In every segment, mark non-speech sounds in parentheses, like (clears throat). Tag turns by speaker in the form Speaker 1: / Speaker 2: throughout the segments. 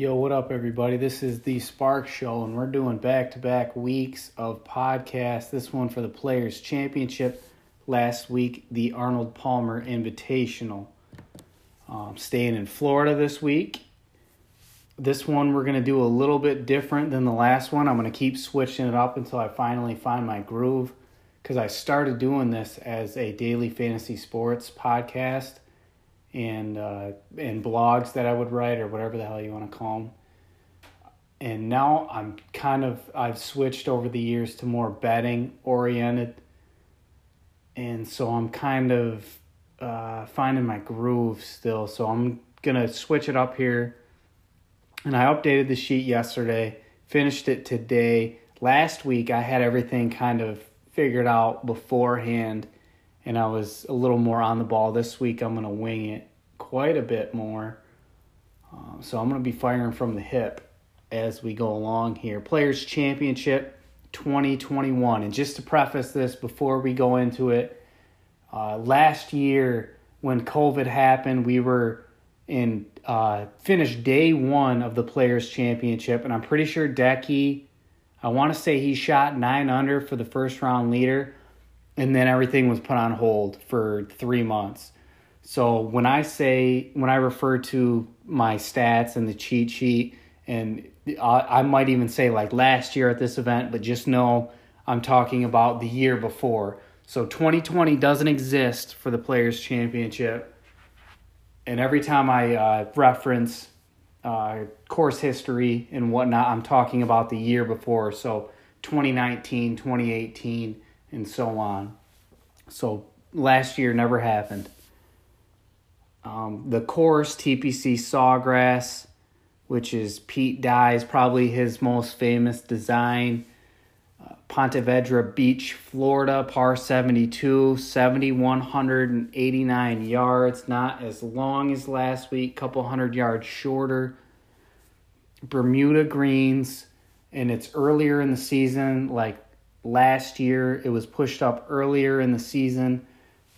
Speaker 1: Yo, what up, everybody? This is the Spark Show, and we're doing back to back weeks of podcasts. This one for the Players' Championship. Last week, the Arnold Palmer Invitational. Um, staying in Florida this week. This one, we're going to do a little bit different than the last one. I'm going to keep switching it up until I finally find my groove because I started doing this as a daily fantasy sports podcast and uh, and blogs that I would write or whatever the hell you want to call them. And now I'm kind of I've switched over the years to more betting oriented, and so I'm kind of uh, finding my groove still. So I'm gonna switch it up here, and I updated the sheet yesterday, finished it today. Last week I had everything kind of figured out beforehand and I was a little more on the ball. This week I'm going to wing it quite a bit more. Um, so I'm going to be firing from the hip as we go along here. Players Championship 2021. And just to preface this before we go into it, uh, last year when COVID happened, we were in uh, finished day one of the Players Championship, and I'm pretty sure Decky, I want to say he shot nine under for the first round leader and then everything was put on hold for three months. So when I say when I refer to my stats and the cheat sheet, and I, I might even say like last year at this event, but just know I'm talking about the year before. So 2020 doesn't exist for the Players Championship, and every time I uh, reference uh, course history and whatnot, I'm talking about the year before. So 2019, 2018 and so on. So last year never happened. Um, the course TPC Sawgrass, which is Pete Dye's probably his most famous design. Uh, Ponte Vedra Beach, Florida, par 72, 7,189 yards, not as long as last week, couple hundred yards shorter. Bermuda greens, and it's earlier in the season, like last year. It was pushed up earlier in the season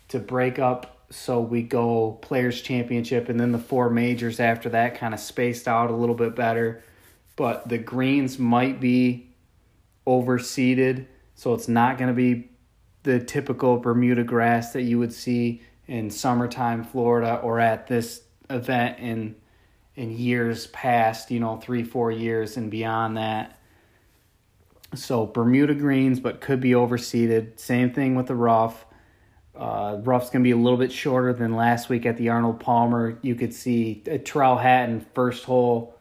Speaker 1: to break up so we go players championship and then the four majors after that kind of spaced out a little bit better but the greens might be overseeded so it's not going to be the typical bermuda grass that you would see in summertime florida or at this event in in years past you know three four years and beyond that so Bermuda greens, but could be overseeded. Same thing with the rough. Uh, rough's going to be a little bit shorter than last week at the Arnold Palmer. You could see a Tyrrell Hatton first hole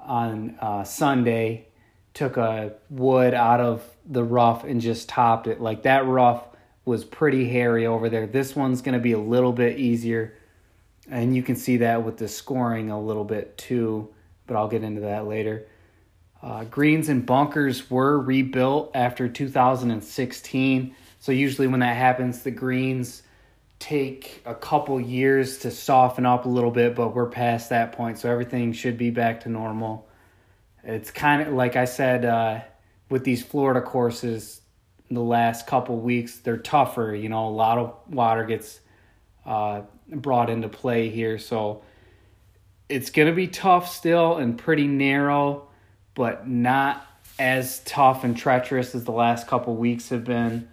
Speaker 1: on uh, Sunday took a wood out of the rough and just topped it. Like that rough was pretty hairy over there. This one's going to be a little bit easier. And you can see that with the scoring a little bit too, but I'll get into that later. Uh, greens and bunkers were rebuilt after 2016. So, usually, when that happens, the greens take a couple years to soften up a little bit, but we're past that point. So, everything should be back to normal. It's kind of like I said uh, with these Florida courses the last couple weeks, they're tougher. You know, a lot of water gets uh, brought into play here. So, it's going to be tough still and pretty narrow but not as tough and treacherous as the last couple weeks have been.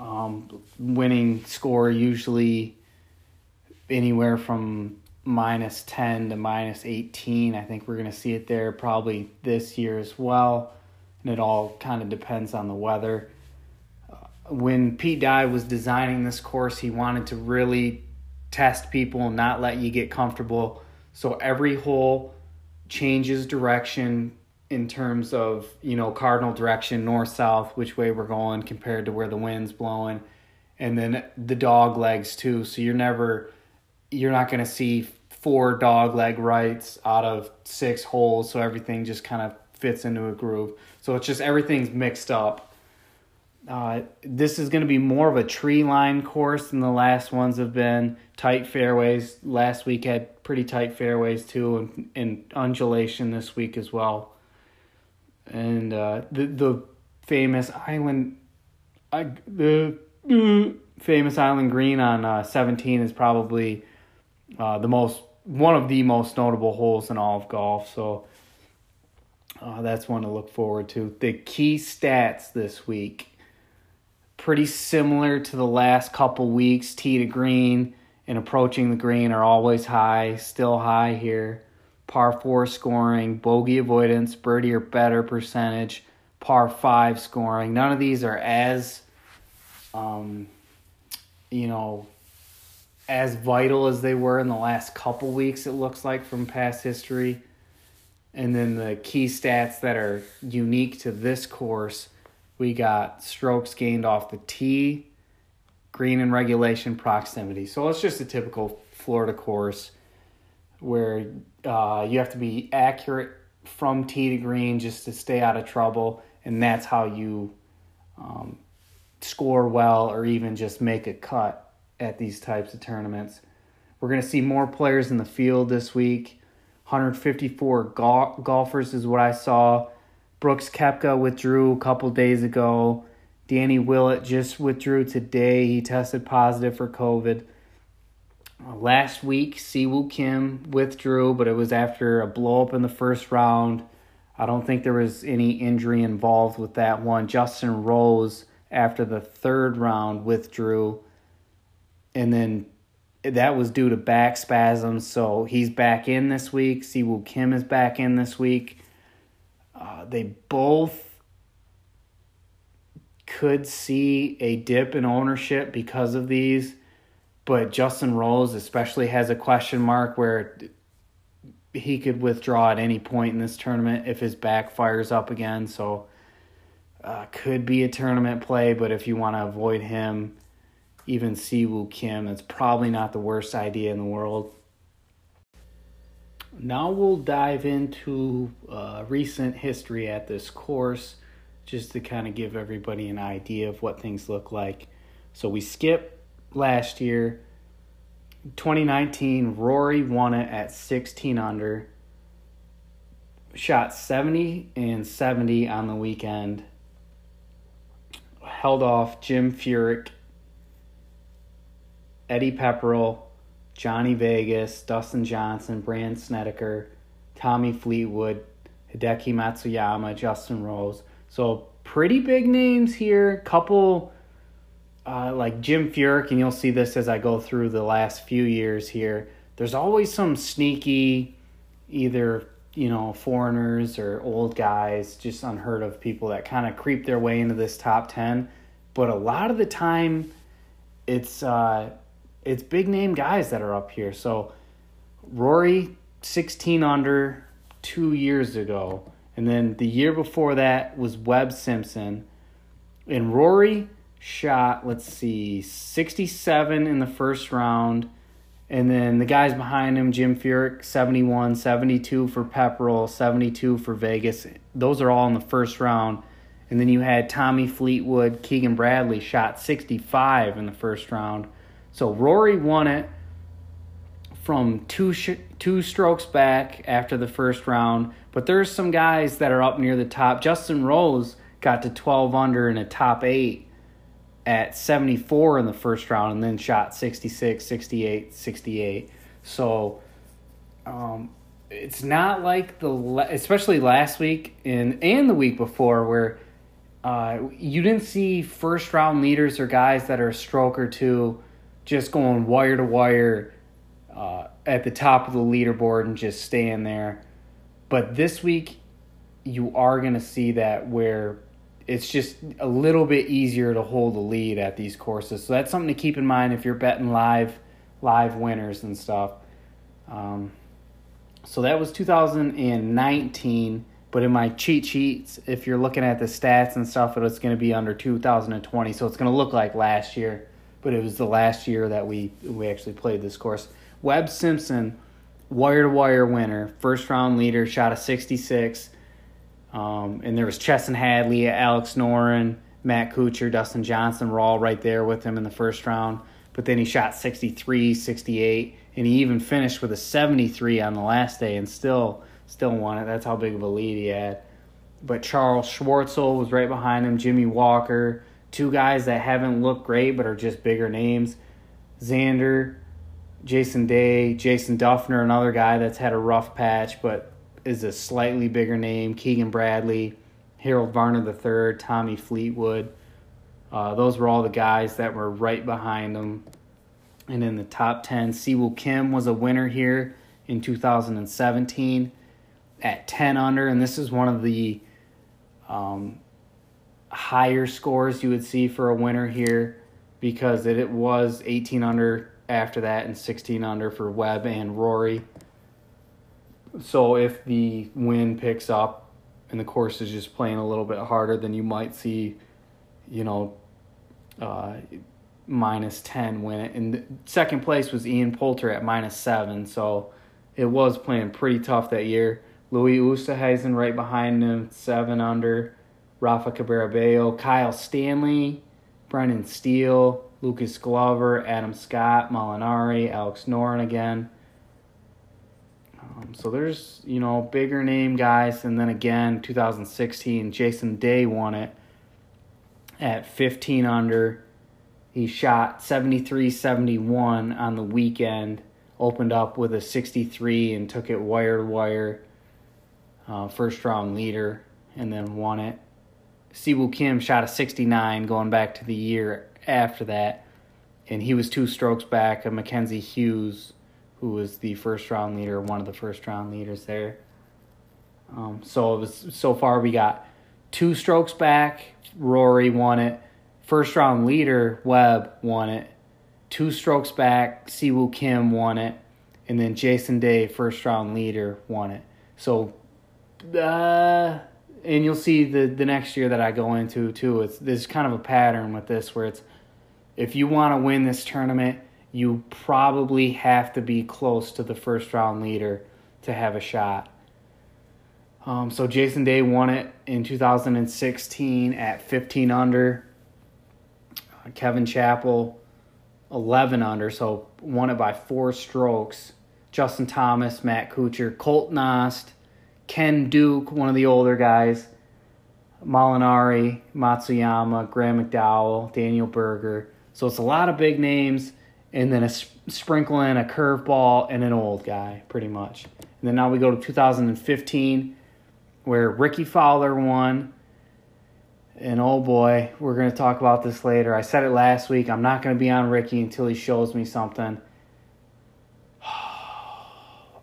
Speaker 1: Um, winning score usually anywhere from minus 10 to minus 18. I think we're going to see it there probably this year as well. And it all kind of depends on the weather. Uh, when Pete Dye was designing this course, he wanted to really test people and not let you get comfortable. So every hole changes direction in terms of you know cardinal direction north south which way we're going compared to where the wind's blowing and then the dog legs too so you're never you're not going to see four dog leg rights out of six holes so everything just kind of fits into a groove so it's just everything's mixed up uh, this is going to be more of a tree line course than the last ones have been. Tight fairways. Last week had pretty tight fairways too, and, and undulation this week as well. And uh, the the famous island, uh, the famous island green on uh, seventeen is probably uh, the most one of the most notable holes in all of golf. So uh, that's one to look forward to. The key stats this week pretty similar to the last couple weeks. Tee to green and approaching the green are always high, still high here. Par four scoring, bogey avoidance, birdie or better percentage, par five scoring. None of these are as, um, you know, as vital as they were in the last couple weeks. It looks like from past history. And then the key stats that are unique to this course we got strokes gained off the tee, green and regulation proximity. So it's just a typical Florida course where uh, you have to be accurate from tee to green just to stay out of trouble, and that's how you um, score well or even just make a cut at these types of tournaments. We're going to see more players in the field this week. 154 go- golfers is what I saw. Brooks Koepka withdrew a couple days ago. Danny Willett just withdrew today. He tested positive for COVID. Uh, last week, Si Woo Kim withdrew, but it was after a blow up in the first round. I don't think there was any injury involved with that one. Justin Rose, after the third round, withdrew. And then that was due to back spasms. So he's back in this week. Si Woo Kim is back in this week. Uh, they both could see a dip in ownership because of these, but Justin Rose especially has a question mark where he could withdraw at any point in this tournament if his back fires up again. So, uh, could be a tournament play, but if you want to avoid him, even Si Woo Kim, it's probably not the worst idea in the world. Now we'll dive into uh, recent history at this course just to kind of give everybody an idea of what things look like. So we skip last year. 2019, Rory won it at 16 under. Shot 70 and 70 on the weekend. Held off Jim Furyk, Eddie Pepperell, Johnny Vegas, Dustin Johnson, Brandt Snedeker, Tommy Fleetwood, Hideki Matsuyama, Justin Rose. So pretty big names here. Couple uh, like Jim Furyk, and you'll see this as I go through the last few years here. There's always some sneaky, either you know foreigners or old guys, just unheard of people that kind of creep their way into this top ten. But a lot of the time, it's uh, it's big name guys that are up here. So Rory 16 under 2 years ago. And then the year before that was Webb Simpson. And Rory shot, let's see, 67 in the first round. And then the guys behind him, Jim Furyk, 71, 72 for Pepperell, 72 for Vegas. Those are all in the first round. And then you had Tommy Fleetwood, Keegan Bradley shot 65 in the first round. So Rory won it from two sh- two strokes back after the first round, but there's some guys that are up near the top. Justin Rose got to 12 under in a top 8 at 74 in the first round and then shot 66, 68, 68. So um, it's not like the especially last week and and the week before where uh, you didn't see first round leaders or guys that are a stroke or two just going wire to wire uh, at the top of the leaderboard and just staying there. But this week, you are going to see that where it's just a little bit easier to hold the lead at these courses. So that's something to keep in mind if you're betting live, live winners and stuff. Um, so that was 2019. But in my cheat sheets, if you're looking at the stats and stuff, it's going to be under 2020. So it's going to look like last year but it was the last year that we we actually played this course. Webb Simpson, wire to wire winner, first round leader, shot a 66. Um, and there was Chesson Hadley, Alex Noren, Matt Kuchar, Dustin Johnson were all right there with him in the first round. But then he shot 63, 68, and he even finished with a 73 on the last day and still still won it. That's how big of a lead he had. But Charles Schwartzel was right behind him, Jimmy Walker, two guys that haven't looked great but are just bigger names. Xander, Jason Day, Jason Dufner, another guy that's had a rough patch, but is a slightly bigger name. Keegan Bradley, Harold Varner III, Tommy Fleetwood. Uh, those were all the guys that were right behind him. And in the top 10, Si Woo Kim was a winner here in 2017 at 10 under. And this is one of the um, higher scores you would see for a winner here because it, it was 18 under after that and 16 under for Webb and Rory. So if the wind picks up and the course is just playing a little bit harder, then you might see, you know, uh, minus 10 win it. And second place was Ian Poulter at minus 7. So it was playing pretty tough that year. Louis Oosthuizen right behind him, 7 under. Rafa Cabrera Kyle Stanley, Brendan Steele, Lucas Glover, Adam Scott, Molinari, Alex Noren again. Um, so there's, you know, bigger name guys. And then again, 2016, Jason Day won it at 15 under. He shot 73 71 on the weekend, opened up with a 63 and took it wire to wire. Uh, first round leader, and then won it. Si Woo Kim shot a 69 going back to the year after that, and he was two strokes back of Mackenzie Hughes, who was the first round leader, one of the first round leaders there. Um, so it was so far we got two strokes back. Rory won it. First round leader Webb won it. Two strokes back. Si Woo Kim won it, and then Jason Day, first round leader, won it. So, uh, and you'll see the the next year that I go into too. It's there's kind of a pattern with this where it's if you want to win this tournament, you probably have to be close to the first round leader to have a shot. Um, so Jason Day won it in 2016 at 15 under. Uh, Kevin Chappell 11 under, so won it by four strokes. Justin Thomas, Matt Kuchar, Colt Knost, Ken Duke, one of the older guys, Molinari, Matsuyama, Graham McDowell, Daniel Berger. So it's a lot of big names, and then a sprinkle in a curveball and an old guy, pretty much. And then now we go to 2015, where Rickie Fowler won. And oh boy, we're going to talk about this later. I said it last week. I'm not going to be on Rickie until he shows me something. (sighs) I,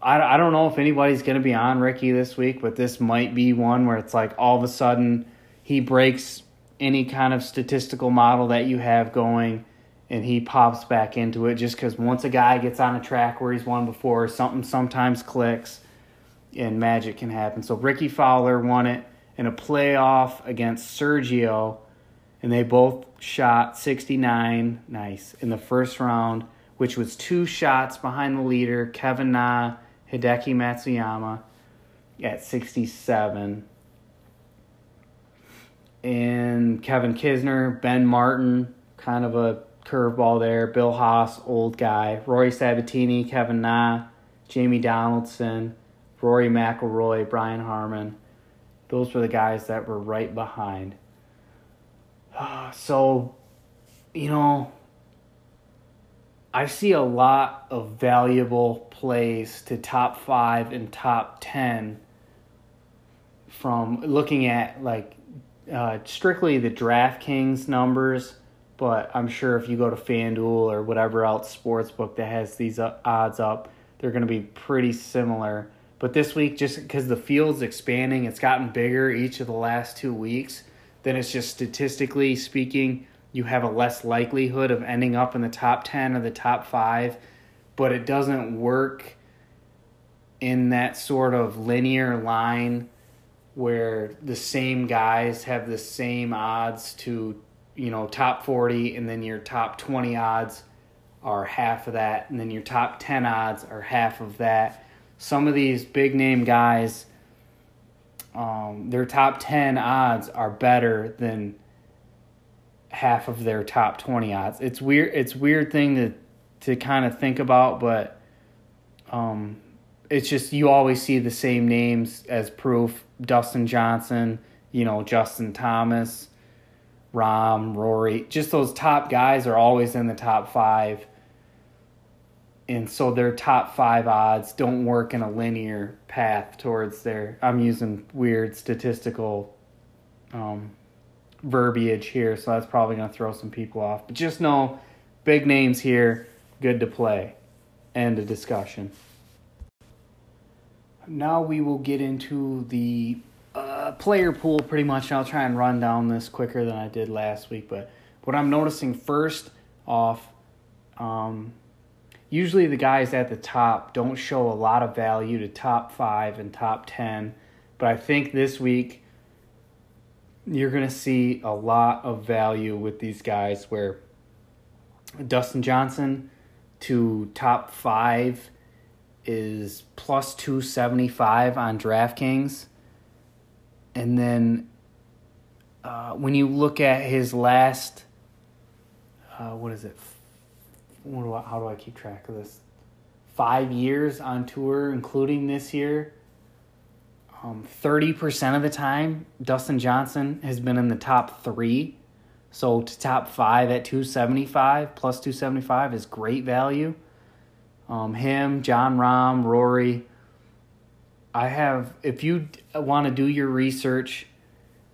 Speaker 1: I don't know if anybody's going to be on Rickie this week, but this might be one where it's like all of a sudden he breaks any kind of statistical model that you have going and he pops back into it just because once a guy gets on a track where he's won before, something sometimes clicks and magic can happen. So Rickie Fowler won it in a playoff against Sergio, and they both shot 69, nice, in the first round, which was two shots behind the leader, Kevin Na Hideki Matsuyama at 67. And Kevin Kisner, Ben Martin, kind of a curveball there. Bill Haas, old guy. Rory Sabbatini, Kevin Na, Jamie Donaldson, Rory McIlroy, Brian Harman. Those were the guys that were right behind. (sighs) So, you know, I see a lot of valuable plays to top five and top ten from looking at like uh, strictly the DraftKings numbers, but I'm sure if you go to FanDuel or whatever else sportsbook that has these uh, odds up, they're going to be pretty similar. But this week, just because the field's expanding, it's gotten bigger each of the last two weeks, then it's just statistically speaking you have a less likelihood of ending up in the top 10 or the top 5 but it doesn't work in that sort of linear line where the same guys have the same odds to you know top 40 and then your top 20 odds are half of that and then your top 10 odds are half of that some of these big name guys um, their top 10 odds are better than half of their top 20 odds. It's weird it's weird thing to to kind of think about, but um it's just you always see the same names as proof. Dustin Johnson, you know, Justin Thomas, Rahm, Rory, just those top guys are always in the top 5. and so their top five odds don't work in a linear path towards their. I'm using weird statistical um, verbiage here, so that's probably going to throw some people off. But just know, big names here, good to play. End of discussion. Now we will get into the player pool pretty much. I'll try and run down this quicker than I did last week. But what I'm noticing first off, um, usually the guys at the top don't show a lot of value to top five and top 10. But I think this week you're going to see a lot of value with these guys where Dustin Johnson to top five is plus 275 on DraftKings. And then uh, when you look at his last, uh, what is it? What do I, how do I keep track of this? Five years on tour, including this year. Um, 30% of the time, Dustin Johnson has been in the top three. So to top five at 275 plus 275 is great value. Um, him, Jon Rahm, Rory. I have, if you want to do your research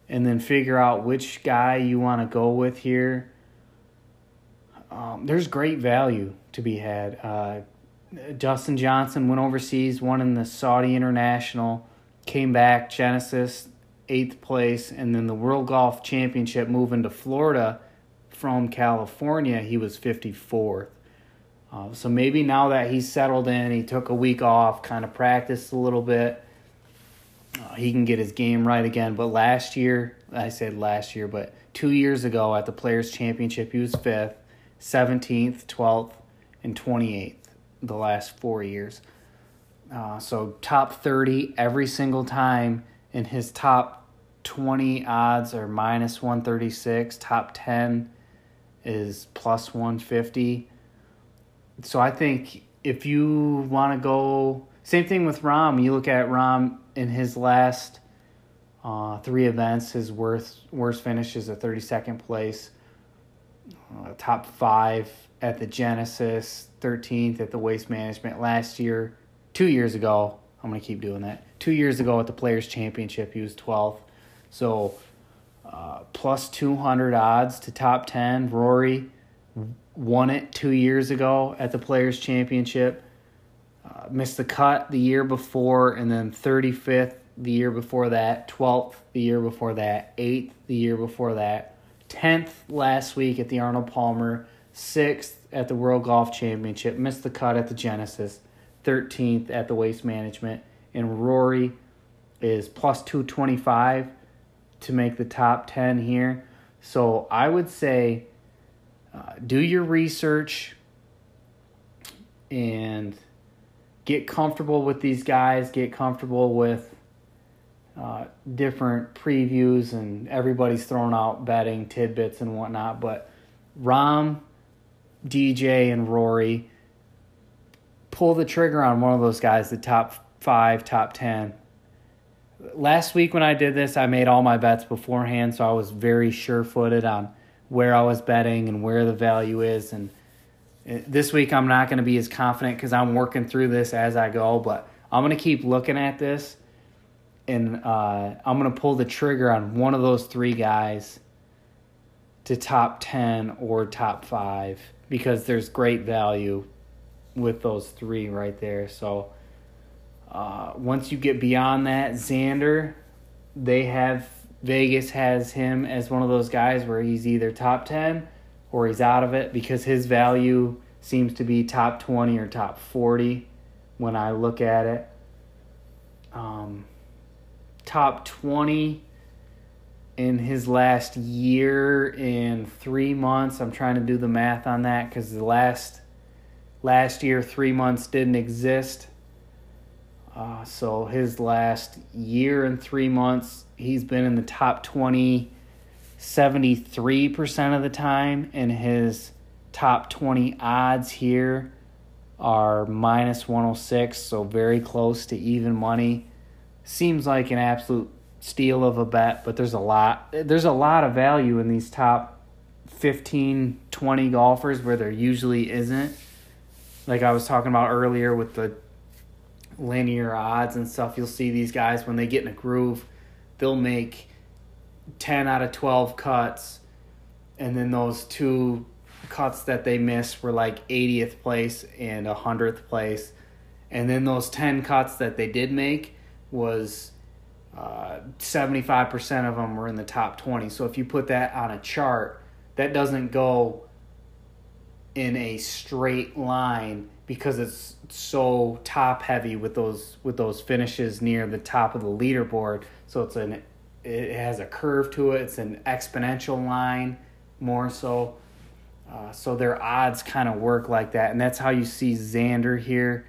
Speaker 1: and then figure out which guy you want to go with here, um, there's great value to be had. Uh, Dustin Johnson went overseas, won in the Saudi International, came back, Genesis, eighth place, and then the World Golf Championship moving to Florida from California, he was 54th. Uh, so maybe now that he's settled in, he took a week off, kind of practiced a little bit, uh, he can get his game right again. But last year, I said last year, but two years ago at the Players' Championship, he was fifth, 17th, 12th, and 28th the last four years. Uh, so top 30 every single time, and his top 20 odds are minus 136. Top 10 is plus 150 so I think if you want to go, same thing with Rahm. You look at Rahm in his last uh, three events, his worst worst finish is a 32nd place, uh, top five at the Genesis, 13th at the Waste Management last year, two years ago. I'm gonna keep doing that. Two years ago at the Players Championship, he was 12th. So uh, plus 200 odds to top 10. Rory won it two years ago at the Players Championship. Uh, missed the cut the year before, and then 35th the year before that, 12th the year before that, 8th the year before that, 10th last week at the Arnold Palmer, 6th at the World Golf Championship, missed the cut at the Genesis, 13th at the Waste Management, and Rory is plus 225 to make the top 10 here. So I would say uh, do your research and get comfortable with these guys, get comfortable with uh, different previews, and everybody's throwing out betting tidbits and whatnot. But Rahm, DJ, and Rory pull the trigger on one of those guys, the top five, top 10. Last week when I did this, I made all my bets beforehand, so I was very sure footed on where I was betting and where the value is. And this week I'm not going to be as confident because I'm working through this as I go, but I'm going to keep looking at this and uh, I'm going to pull the trigger on one of those three guys to top 10 or top 5 because there's great value with those three right there. So uh, once you get beyond that, Xander, they have Vegas has him as one of those guys where he's either top 10 or he's out of it because his value seems to be top 20 or top 40 when I look at it. Um, top 20 in his last year in three months. I'm trying to do the math on that because the last last year three months didn't exist. Uh, so his last year and three months, he's been in the top 20 73% of the time, and his top 20 odds here are minus 106, so very close to even money. Seems like an absolute steal of a bet, but there's a lot there's a lot of value in these top 15, 20 golfers where there usually isn't. like I was talking about earlier with the linear odds and stuff, you'll see these guys when they get in a groove, they'll make 10 out of 12 cuts and then those two cuts that they missed were like 80th place and 100th place. And then those 10 cuts that they did make was uh, 75% of them were in the top 20 so if you put that on a chart that doesn't go in a straight line because it's so top heavy with those with those finishes near the top of the leaderboard. So it's an it has a curve to it. It's an exponential line more so. Uh, so their odds kind of work like that. And that's how you see xander here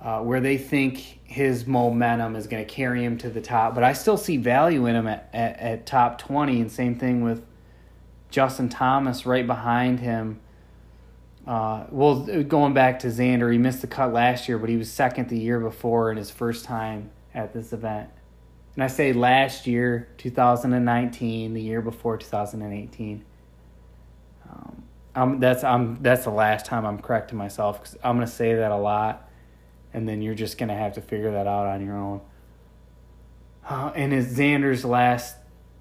Speaker 1: uh, where they think his momentum is going to carry him to the top. But i still see value in him at, at, at top 20 and same thing with justin thomas right behind him uh, well, going back to Xander, he missed the cut last year, but he was second the year before in his first time at this event. And I say last year, 2019, the year before 2018. Um, I'm, that's I'm that's the last time I'm correcting myself because I'm gonna say that a lot, and then you're just gonna have to figure that out on your own. Uh, and his Xander's last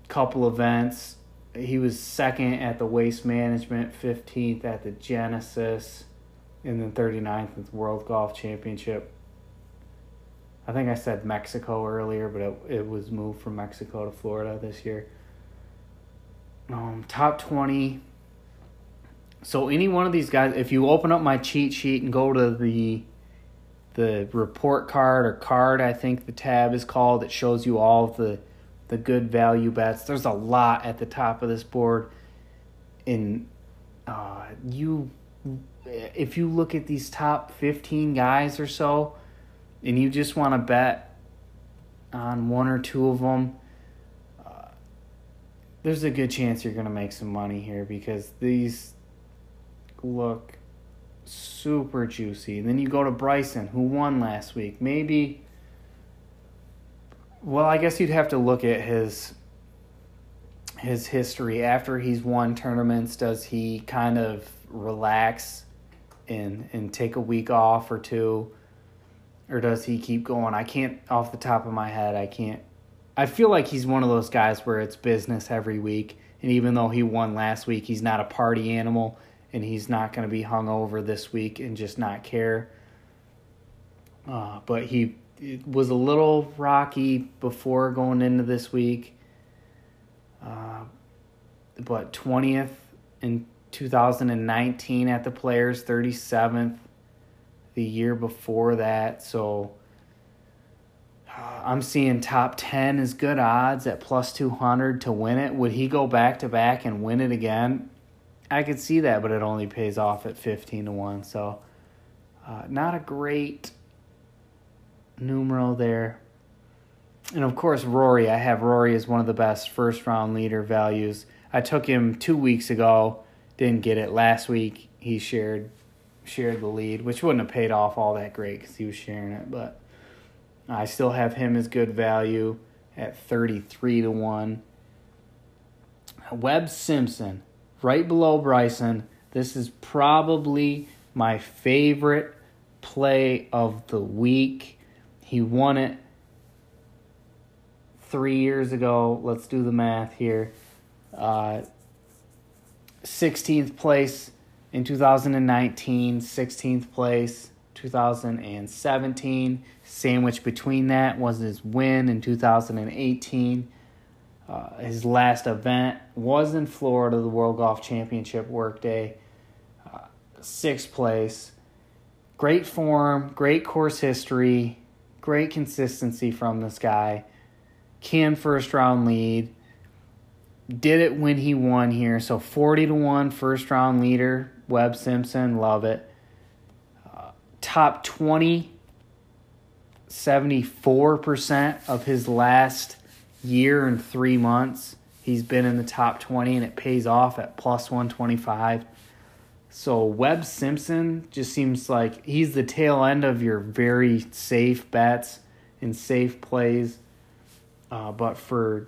Speaker 1: couple events, he was second at the Waste Management, 15th at the Genesis, and then 39th at the World Golf Championship. I think I said Mexico earlier, but it, it was moved from Mexico to Florida this year. Um, top 20. So any one of these guys, if you open up my cheat sheet and go to the the report card or card, I think the tab is called, it shows you all of the the good value bets. There's a lot at the top of this board. In uh, you, if you look at these top 15 guys or so, and you just want to bet on one or two of them, uh, there's a good chance you're going to make some money here because these look super juicy. And then you go to Bryson, who won last week. Maybe well, I guess you'd have to look at his his history after he's won tournaments. Does he kind of relax and and take a week off or two, or does he keep going? I can't off the top of my head. I can't. I feel like he's one of those guys where it's business every week, and even though he won last week, he's not a party animal, and he's not going to be hung over this week and just not care. Uh, but he it was a little rocky before going into this week. Uh, but 20th in 2019 at the Players, 37th the year before that. So uh, I'm seeing top 10 is good odds at plus 200 to win it. Would he go back to back and win it again? I could see that, but it only pays off at 15 to 1. So uh, not a great numero there. And of course, Rory. I have Rory as one of the best first round leader values. I took him two weeks ago, didn't get it. Last week, he shared shared the lead, which wouldn't have paid off all that great because he was sharing it. But I still have him as good value at 33 to 1. Webb Simpson, right below Bryson. This is probably my favorite play of the week. He won it three years ago. Let's do the math here. Uh, 16th place in 2019, 16th place 2017. Sandwich between that was his win in 2018. Uh, his last event was in Florida, the World Golf Championship workday. Uh, sixth place. Great form, great course history. Great consistency from this guy. Can first round lead. Did it when he won here. So 40 to 1 first round leader. Webb Simpson. Love it. Uh, top 20. 74% of his last year and three months. He's been in the top 20 and it pays off at plus 125. So Webb Simpson just seems like he's the tail end of your very safe bets and safe plays. Uh, but for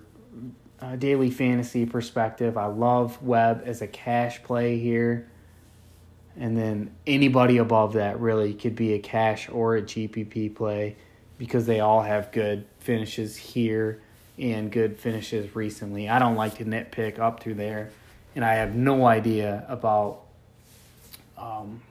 Speaker 1: a daily fantasy perspective, I love Webb as a cash play here. And then anybody above that really could be a cash or a GPP play because they all have good finishes here and good finishes recently. I don't like to nitpick up through there, and I have no idea about um,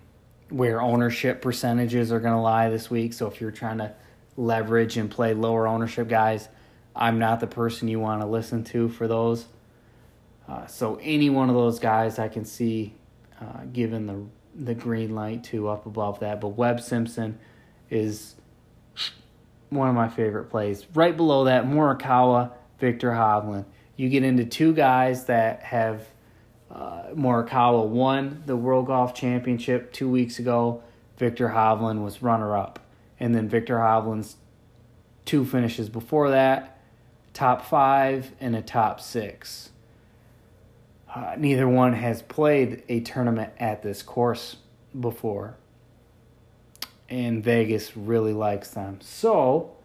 Speaker 1: where ownership percentages are going to lie this week. So if you're trying to leverage and play lower ownership guys, I'm not the person you want to listen to for those. Uh, so any one of those guys I can see uh, given the the green light to up above that. But Webb Simpson is one of my favorite plays. Right below that, Morikawa, Viktor Hovland. You get into two guys that have uh, Morikawa won the World Golf Championship two weeks ago. Viktor Hovland was runner up. And then Viktor Hovland's two finishes before that top five and a top six. Uh, neither one has played a tournament at this course before. And Vegas really likes them. So,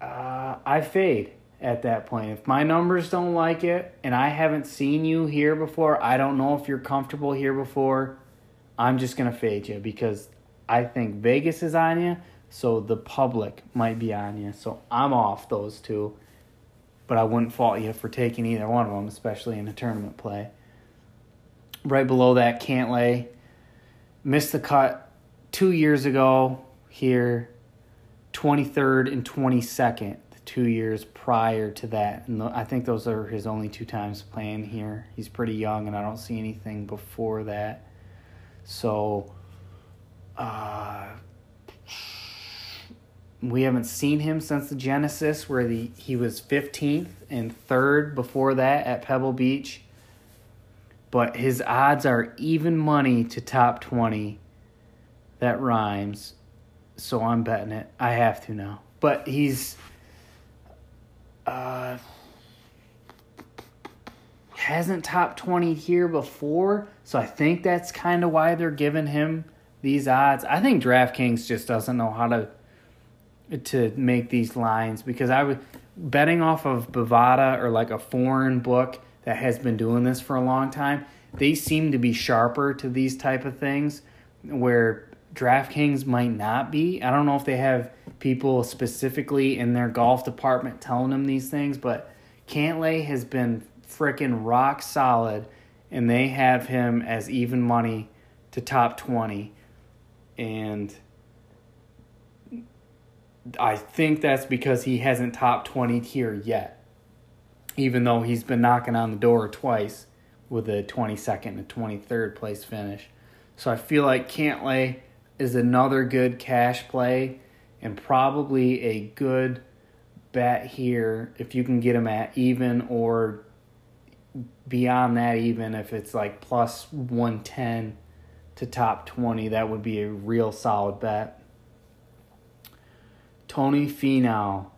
Speaker 1: uh, I fade at that point. If my numbers don't like it and I haven't seen you here before, I don't know if you're comfortable here before, I'm just going to fade you because I think Vegas is on you. So the public might be on you. So I'm off those two but I wouldn't fault you for taking either one of them, especially in a tournament play. Right below that, Cantlay missed the cut two years ago here, 23rd and 22nd, the two years prior to that. And I think those are his only two times playing here. He's pretty young, and I don't see anything before that. So, uh, we haven't seen him since the Genesis, where the, he was 15th and third before that at Pebble Beach. But his odds are even money to top 20. That rhymes. So I'm betting it. I have to now. But he's. Uh, hasn't top 20 here before. So I think that's kind of why they're giving him these odds. I think DraftKings just doesn't know how to to make these lines because I was betting off of Bovada or like a foreign book that has been doing this for a long time. They seem to be sharper to these type of things where DraftKings might not be. I don't know if they have people specifically in their golf department telling them these things, but Cantlay has been freaking rock solid and they have him as even money to top 20 and I think that's because he hasn't top 20 here yet, even though he's been knocking on the door twice with a 22nd and 23rd place finish. So I feel like Cantlay is another good cash play and probably a good bet here if you can get him at even or beyond that even if it's like plus 110 to top 20 that would be a real solid bet. Tony Finau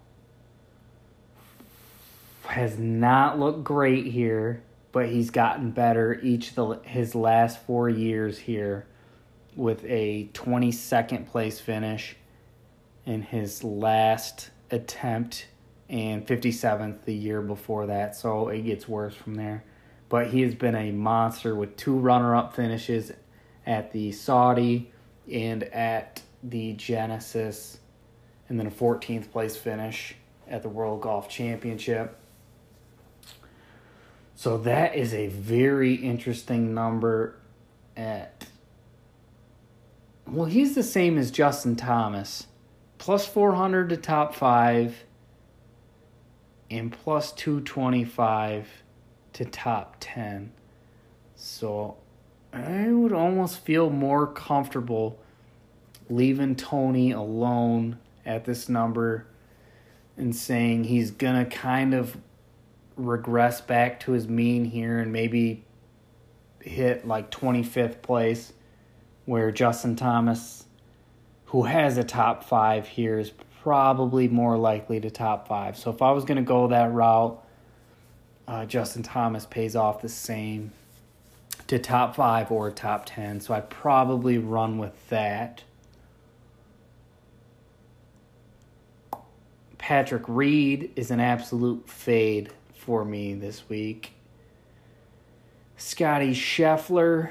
Speaker 1: has not looked great here, but he's gotten better each the his last four years here, with a 22nd place finish in his last attempt and 57th the year before that. So it gets worse from there. But he has been a monster with two runner up finishes at the Saudi and at the Genesis and then a 14th place finish at the World Golf Championship. So that is a very interesting number at well, he's the same as Justin Thomas. Plus 400 to top 5 and plus 225 to top 10. So I would almost feel more comfortable leaving Tony alone at this number and saying he's going to kind of regress back to his mean here and maybe hit like 25th place where Justin Thomas who has a top 5 here is probably more likely to top 5. So if I was going to go that route uh, Justin Thomas pays off the same to top 5 or top 10. So I probably run with that. Patrick Reed is an absolute fade for me this week. Scottie Scheffler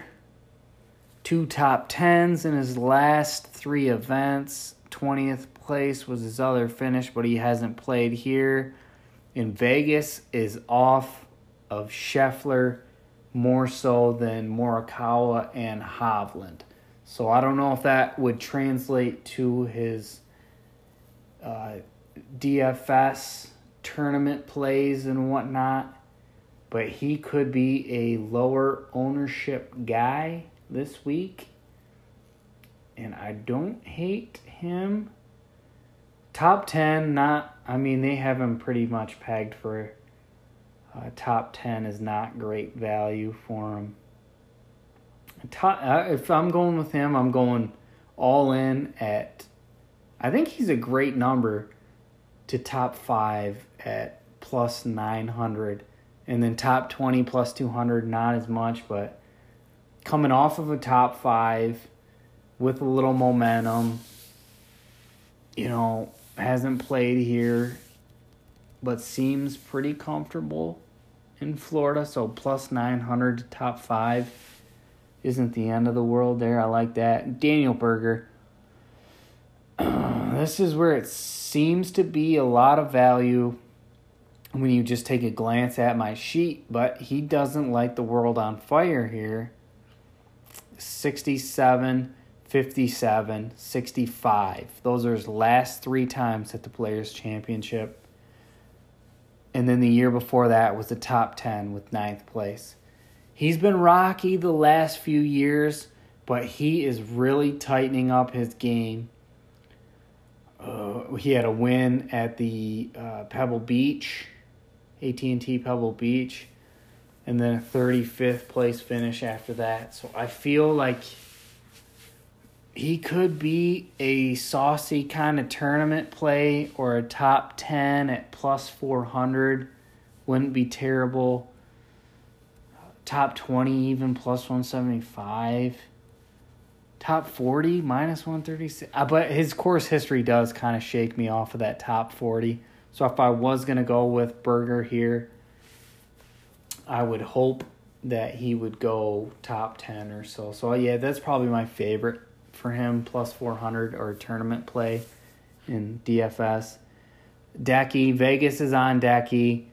Speaker 1: two top tens in his last three events. 20th place was his other finish, but he hasn't played here. In Vegas is off of Scheffler more so than Morikawa and Hovland. So I don't know if that would translate to his uh, DFS tournament plays and whatnot, but he could be a lower ownership guy this week. And I don't hate him. Top 10, not, I mean, they have him pretty much pegged for uh, top 10 is not great value for him. Top, uh, if I'm going with him, I'm going all in at, I think he's a great number to top five at plus 900. And then top 20 plus 200, not as much, but coming off of a top five with a little momentum, you know, hasn't played here, but seems pretty comfortable in Florida. So plus 900 to top five isn't the end of the world there. I like that. Daniel Berger. (clears throat) this is where it seems to be a lot of value when you just take a glance at my sheet, but he doesn't light the world on fire here. 67, 57, 65. Those are his last three times at the Players' Championship. And then the year before that was the top 10 with ninth place. He's been rocky the last few years, but he is really tightening up his game. Uh, he had a win at the uh, Pebble Beach, AT&T Pebble Beach, and then a 35th place finish after that. So I feel like he could be a saucy kind of tournament play or a top 10 at plus 400 wouldn't be terrible. Top 20 even plus 175 top 40 minus 136 uh, but his course history does kind of shake me off of that top 40 so if i was going to go with berger here i would hope that he would go top 10 or so so yeah that's probably my favorite for him plus 400 or tournament play in dfs Hideki, Vegas is on Hideki.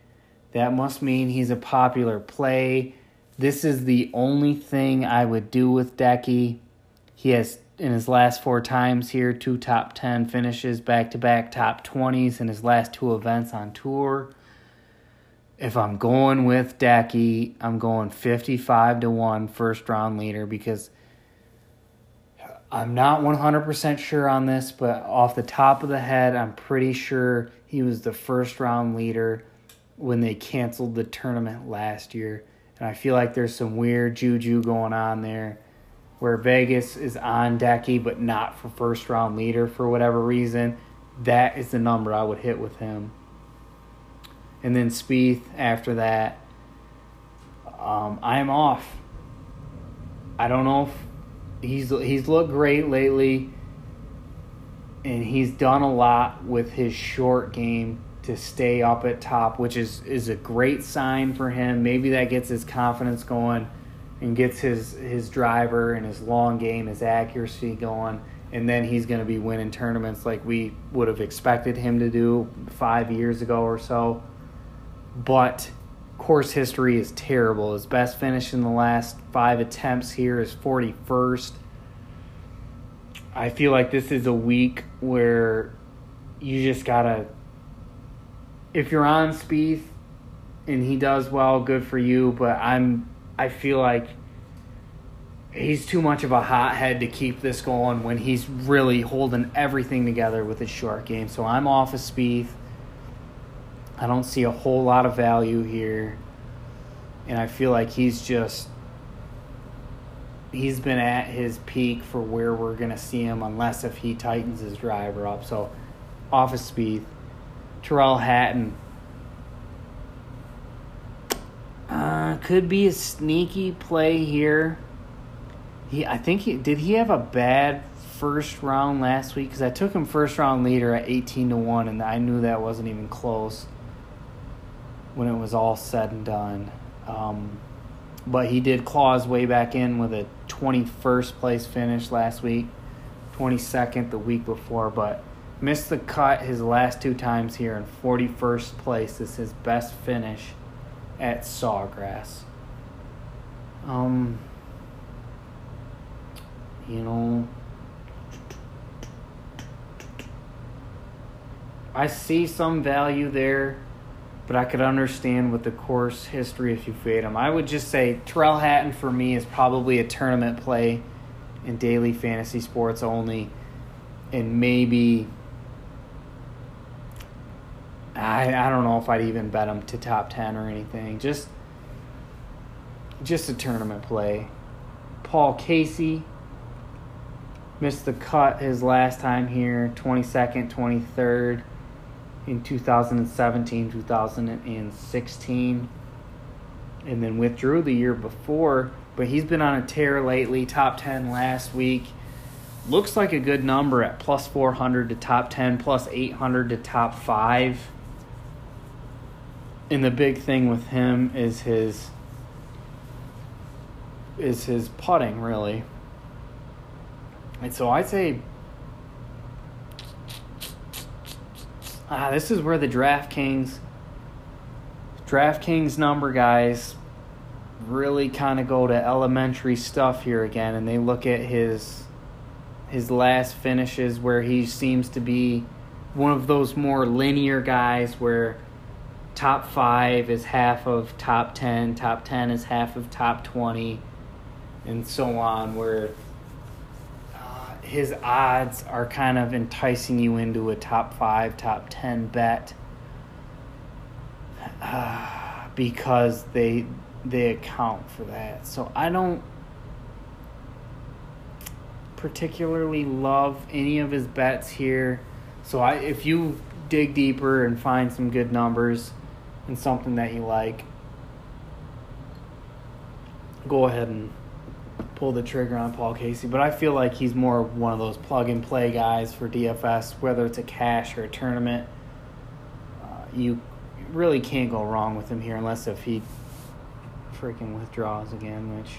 Speaker 1: That must mean he's a popular play. This is the only thing I would do with Hideki. He has, in his last four times here, two top 10 finishes, back to back top 20s in his last two events on tour. If I'm going with Hideki, I'm going 55 to 1 first round leader because I'm not 100% sure on this, but off the top of the head, I'm pretty sure he was the first round leader when they canceled the tournament last year. And I feel like there's some weird juju going on there where Vegas is on Hideki but not for first round leader for whatever reason. That is the number I would hit with him. And then Spieth after that. Um, I'm off. I don't know if he's he's looked great lately and he's done a lot with his short game to stay up at top, which is is a great sign for him. Maybe that gets his confidence going and gets his his driver and his long game, his accuracy going, and then he's going to be winning tournaments like we would have expected him to do 5 years ago or so. But course history is terrible. His best finish in the last 5 attempts here is 41st. I feel like this is a week where you just got to if you're on Spieth and he does well, good for you. But I'm, I feel like he's too much of a hothead to keep this going when he's really holding everything together with his short game. So I'm off of Spieth. I don't see a whole lot of value here, and I feel like he's just he's been at his peak for where we're gonna see him, unless if he tightens his driver up. So off of Spieth. Tyrrell Hatton. Uh, could be a sneaky play here. He, I think he did. He have a bad first round last week because I took him first round leader at eighteen to one, and I knew that wasn't even close when it was all said and done. Um, but he did claw his way back in with a 21st place finish last week, 22nd the week before, but missed the cut his last two times here, in 41st place is his best finish at Sawgrass. Um, you know, I see some value there, but I could understand with the course history if you fade him. I would just say Tyrrell Hatton for me is probably a tournament play in daily fantasy sports only, and maybe I I don't know if I'd even bet him to top ten or anything. Just just a tournament play. Paul Casey missed the cut his last time here, 22nd, 23rd in 2017, 2016, and then withdrew the year before. But he's been on a tear lately, top 10 last week. Looks like a good number at plus 400 to top 10, plus 800 to top 5. And the big thing with him is his is his putting really. And so I'd say Ah, this is where the DraftKings DraftKings number guys really kind of go to elementary stuff here again and they look at his his last finishes where he seems to be one of those more linear guys where top 5 is half of top 10, top 10 is half of top 20 and so on where his odds are kind of enticing you into a top five, top ten bet uh, (sighs) because they they account for that. So I don't particularly love any of his bets here. So I if you dig deeper and find some good numbers and something that you like, go ahead and pull the trigger on Paul Casey, but I feel like he's more one of those plug and play guys for DFS, whether it's a cash or a tournament. Uh, you really can't go wrong with him here unless if he freaking withdraws again, which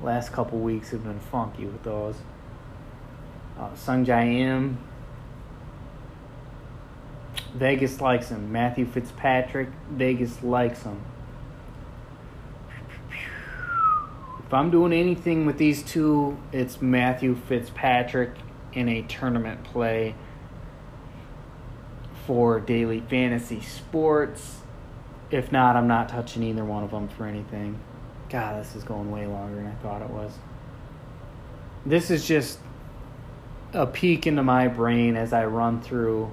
Speaker 1: last couple weeks have been funky with those. Uh, Sungjae Im. Vegas likes him. Matthew Fitzpatrick, Vegas likes him. If I'm doing anything with these two, it's Matthew Fitzpatrick in a tournament play for daily fantasy sports. If not, I'm not touching either one of them for anything. God, this is going way longer than I thought it was. This is just a peek into my brain as I run through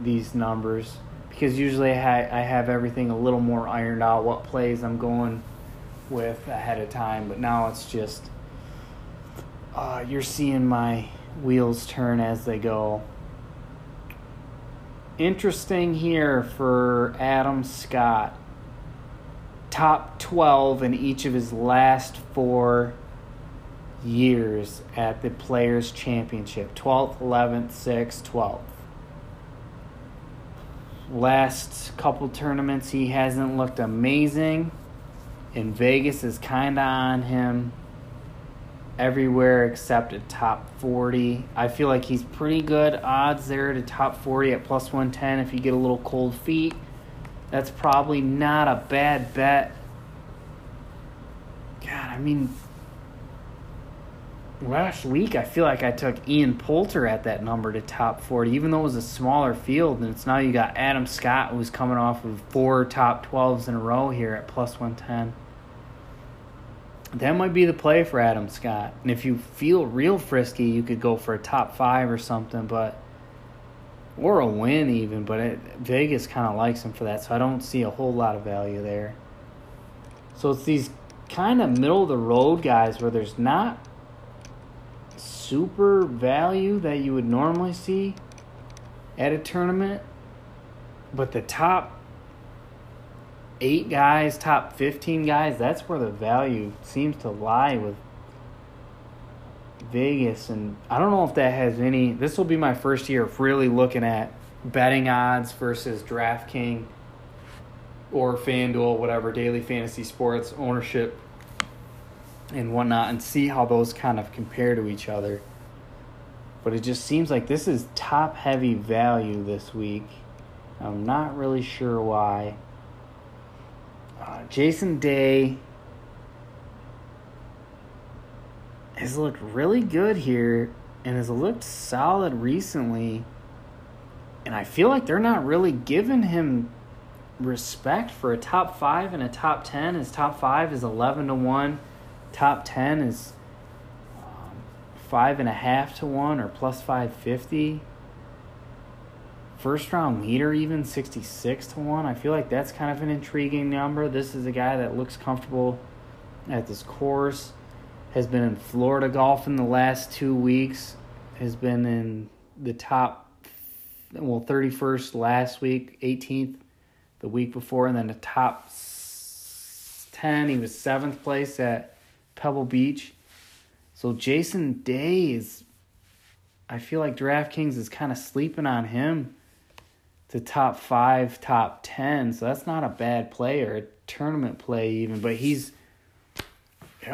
Speaker 1: these numbers because usually I have everything a little more ironed out what plays I'm going with ahead of time, but now it's just uh, you're seeing my wheels turn as they go. Interesting here for Adam Scott. Top 12 in each of his last four years at the Players' Championship 12th, 11th, 6th, 12th. Last couple tournaments, he hasn't looked amazing and Vegas is kind of on him everywhere except at top 40. I feel like he's pretty good odds there to top 40 at plus 110 if you get a little cold feet. That's probably not a bad bet. God, I mean, last week I feel like I took Ian Poulter at that number to top 40, even though it was a smaller field. And it's now you got Adam Scott, who's coming off of four top 12s in a row here at plus 110 that might be the play for Adam Scott. And if you feel real frisky, you could go for a top five or something, but or a win even. But it, Vegas kind of likes him for that, so I don't see a whole lot of value there. So it's these kind of middle of the road guys where there's not super value that you would normally see at a tournament, but the top eight guys, top 15 guys, that's where the value seems to lie with Vegas. And I don't know if that has any. This will be my first year of really looking at betting odds versus DraftKings or FanDuel, whatever, daily fantasy sports ownership and whatnot, and see how those kind of compare to each other. But it just seems like this is top heavy value this week. I'm not really sure why. Uh, Jason Day has looked really good here and has looked solid recently. And I feel like they're not really giving him respect for a top five and a top 10. His top five is 11 to 1, top 10 is um, five and a half to 1 or plus 550. First round leader, even 66 to 1. I feel like that's kind of an intriguing number. This is a guy that looks comfortable at this course has been in Florida golf in the last two weeks, has been in the top, well, 31st last week, 18th the week before, and then the top 10. He was seventh place at Pebble Beach. So Jason Day is, I feel like DraftKings is kind of sleeping on him to top five, top 10. So that's not a bad play or a tournament play, even, but he's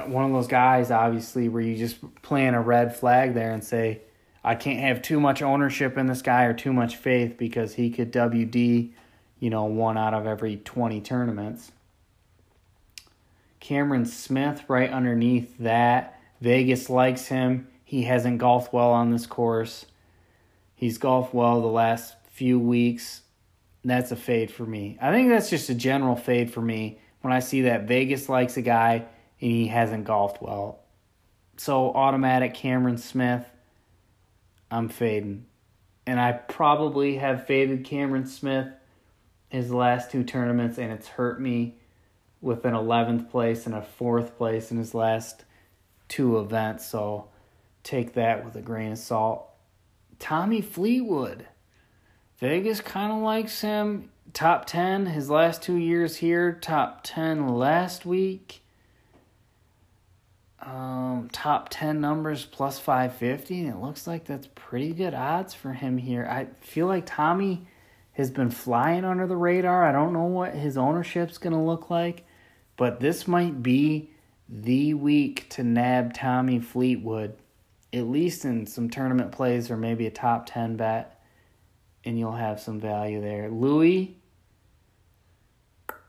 Speaker 1: one of those guys, obviously, where you just plant a red flag there and say, I can't have too much ownership in this guy or too much faith because he could WD, you know, one out of every 20 tournaments. Cameron Smith right underneath that. Vegas likes him. He hasn't golfed well on this course. He's golfed well the last few weeks. That's a fade for me. I think that's just a general fade for me when I see that Vegas likes a guy and he hasn't golfed well. So automatic Cameron Smith, I'm fading. And I probably have faded Cameron Smith his last two tournaments, and it's hurt me with an 11th place and a 4th place in his last two events. So take that with a grain of salt. Tommy Fleetwood. Vegas kind of likes him. Top 10 his last two years here, top 10 last week. Um, top 10 numbers plus 550, and it looks like that's pretty good odds for him here. I feel like Tommy has been flying under the radar. I don't know what his ownership's going to look like, but this might be the week to nab Tommy Fleetwood, at least in some tournament plays or maybe a top 10 bet, and you'll have some value there. Louis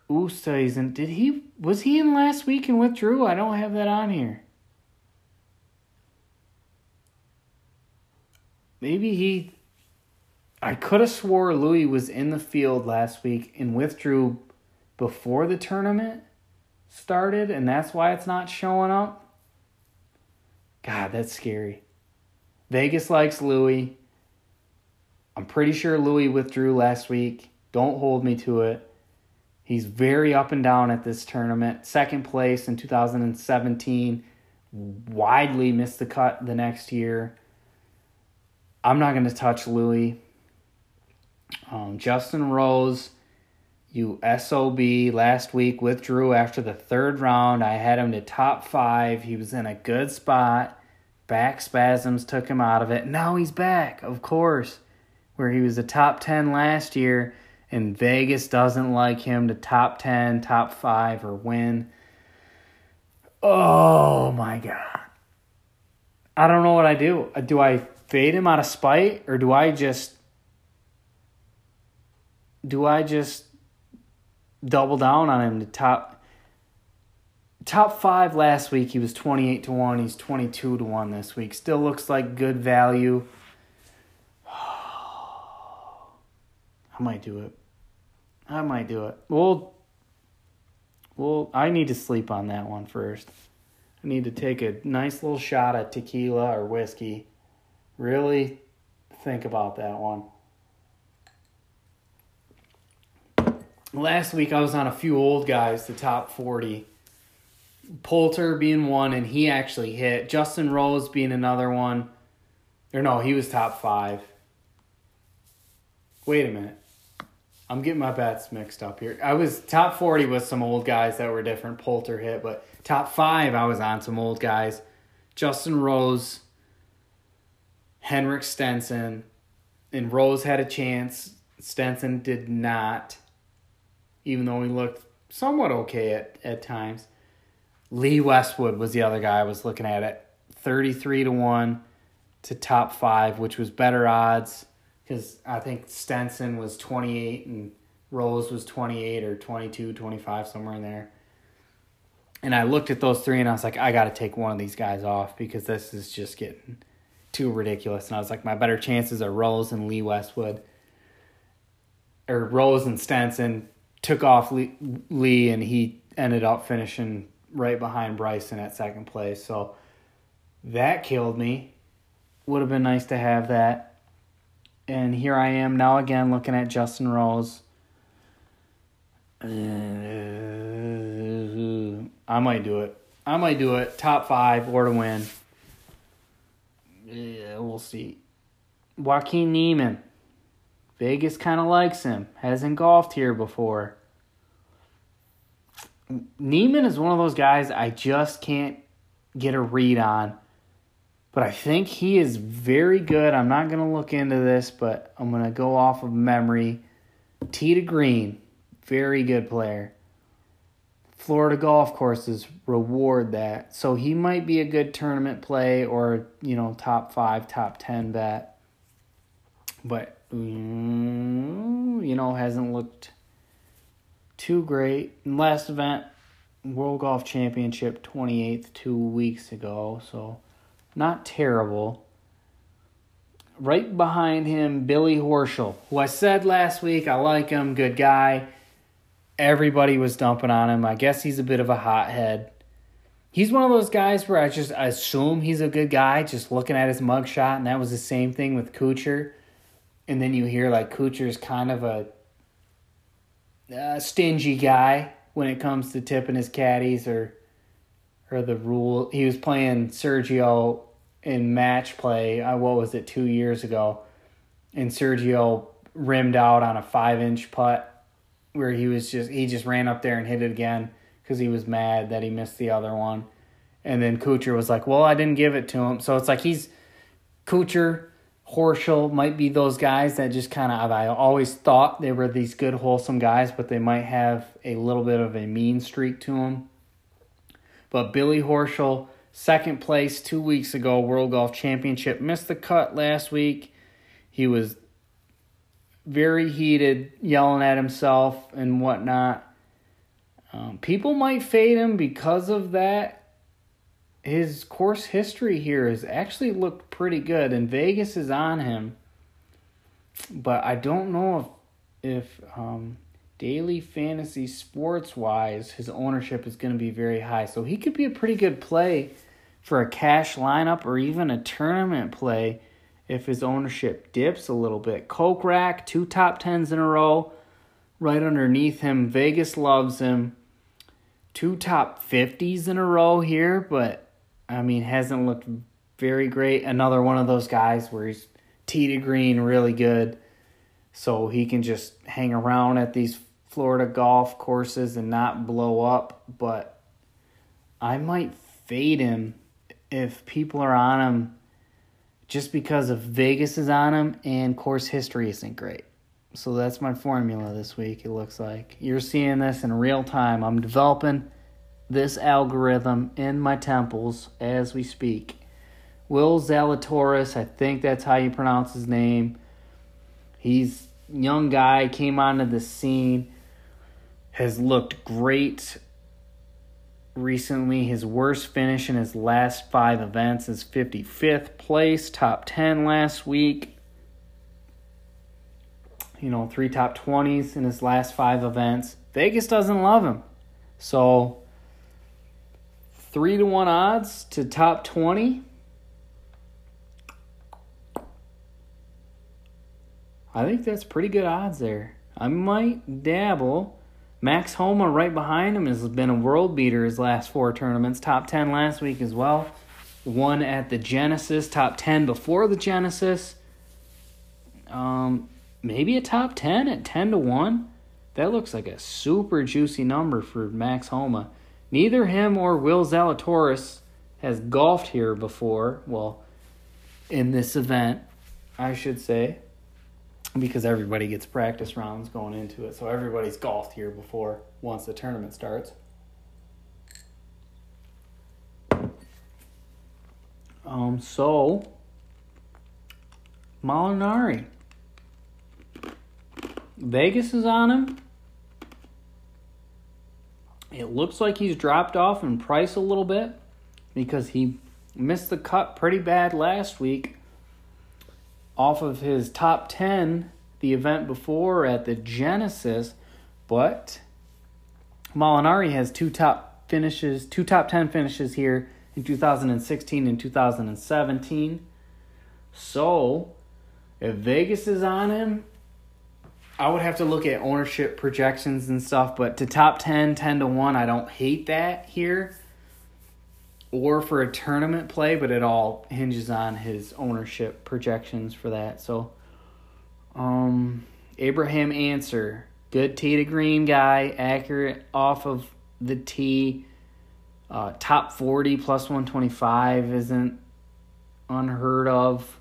Speaker 1: Oosthuizen, and did he was he in last week and withdrew? I don't have that on here. Maybe he. I could have swore Louis was in the field last week and withdrew before the tournament started, and that's why it's not showing up. God, that's scary. Vegas likes Louis. I'm pretty sure Louis withdrew last week. Don't hold me to it. He's very up and down at this tournament. Second place in 2017, widely missed the cut the next year. I'm not going to touch Louis. Um, Justin Rose, you SOB last week withdrew after the third round. I had him to top five. He was in a good spot. Back spasms took him out of it. Now he's back, of course, where he was a top 10 last year, and Vegas doesn't like him to top 10, top five, or win. Oh my God. I don't know what I do. Do I fade him out of spite or do I just do I just double down on him to top top 5 last week he was 28 to 1 he's 22 to 1 this week still looks like good value might do it I might do it well well I need to sleep on that one first I need to take a nice little shot at tequila or whiskey Really think about that one. Last week I was on a few old guys, the top 40. Poulter being one, and he actually hit. Justin Rose being another one. Or no, he was top five. Wait a minute. I'm getting my bets mixed up here. I was top 40 with some old guys that were different. Poulter hit, but top five, I was on some old guys. Justin Rose, Henrik Stenson, and Rose had a chance. Stenson did not. even though he looked somewhat okay at, at times. Lee Westwood was the other guy I was looking at it. 33 to 1 to top five, which was better odds because I think Stenson was 28 and Rose was 28 or 22, 25, somewhere in there. And I looked at those three and I was like, I got to take one of these guys off because this is just getting too ridiculous. And I was like, my better chances are Rose and Lee Westwood. Or Rose and Stenson took off Lee, Lee and he ended up finishing right behind Bryson at second place. So that killed me. Would have been nice to have that. And here I am now again looking at Justin Rose. I might do it. I might do it. Top five or to win. Yeah, we'll see. Joaquin Niemann. Vegas kind of likes him. Hasn't golfed here before. Niemann is one of those guys I just can't get a read on. But I think he is very good. I'm not going to look into this, but I'm going to go off of memory. tee to green, very good player. Florida golf courses reward that. So he might be a good tournament play or, you know, top five, top 10 bet. But, mm, you know, hasn't looked too great. Last event, World Golf Championship 28th, two weeks ago. So not terrible. Right behind him, Billy Horschel, who I said last week I like him, good guy everybody was dumping on him. I guess he's a bit of a hothead. He's one of those guys where I just assume he's a good guy just looking at his mugshot, and that was the same thing with Kuchar. And then you hear like Kuchar's kind of a, a stingy guy when it comes to tipping his caddies or or the rule. He was playing Sergio in match play. Uh, what was it two years ago? And Sergio rimmed out on a five inch putt where he was just he just ran up there and hit it again because he was mad that he missed the other one, and then Kuchar was like, "Well, I didn't give it to him." So it's like he's Kuchar, Horschel might be those guys that just kind of I always thought they were these good wholesome guys, but they might have a little bit of a mean streak to them. But Billy Horschel, second place two weeks ago, World Golf Championship, missed the cut last week. He was very heated, yelling at himself and whatnot. Um, people might fade him because of that. His course history here has actually looked pretty good, and Vegas is on him. But I don't know if if um, daily fantasy sports wise, his ownership is going to be very high. So he could be a pretty good play for a cash lineup or even a tournament play if his ownership dips a little bit. Kokrak, two top tens in a row. Right underneath him, Vegas loves him. Two top 50s in a row here, but I mean, hasn't looked very great. Another one of those guys where he's tee to green really good. So he can just hang around at these Florida golf courses and not blow up. But I might fade him if people are on him just because of Vegas is on him and course history isn't great. So that's my formula this week, it looks like. You're seeing this in real time. I'm developing this algorithm in my temples as we speak. Will Zalatoris, I think that's how you pronounce his name. He's young guy, came onto the scene, has looked great recently. His worst finish in his last five events is 55th place, top 10 last week. You know, three top 20s in his last five events. Vegas doesn't love him. So, three to one odds to top 20. I think that's pretty good odds there. I might dabble Max Homa right behind him has been a world beater his last four tournaments. Top 10 last week as well. One at the Genesis, top 10 before the Genesis. Um, maybe a top 10 at 10 to 1. That looks like a super juicy number for Max Homa. Neither him or Will Zalatoris has golfed here before. Well, in this event, I should say. Because everybody gets practice rounds going into it. So everybody's golfed here before once the tournament starts. Um, so Molinari. Vegas is on him. It looks like he's dropped off in price a little bit because he missed the cut pretty bad last week off of his top 10 the event before at the Genesis, but Molinari has two top finishes, two top 10 finishes here in 2016 and 2017. So, if Vegas is on him, I would have to look at ownership projections and stuff, but to top 10, 10 to 1, I don't hate that here. Or for a tournament play, but it all hinges on his ownership projections for that. So, um, Abraham Ancer good tee to green guy, accurate off of the tee. Uh, top 40 plus 125 isn't unheard of.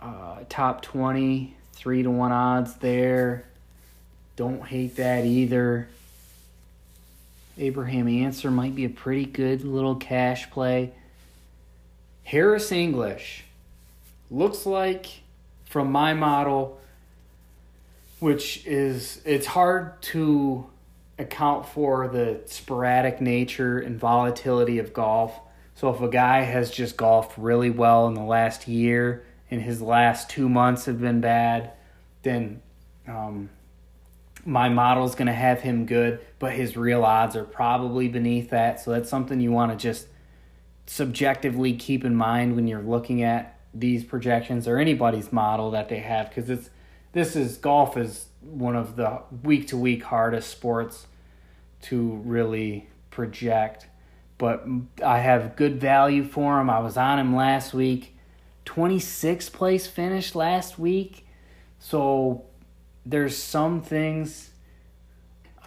Speaker 1: Uh, top 20 three to one odds there. Don't hate that either. Abraham Ancer might be a pretty good little cash play. Harris English looks like from my model, which is it's hard to account for the sporadic nature and volatility of golf. So if a guy has just golfed really well in the last year and his last two months have been bad, then um, my model's going to have him good, but his real odds are probably beneath that. So that's something you want to just subjectively keep in mind when you're looking at these projections or anybody's model that they have because it's this is golf is one of the week to week hardest sports to really project but I have good value for him. I was on him last week. 26th place finish last week. So there's some things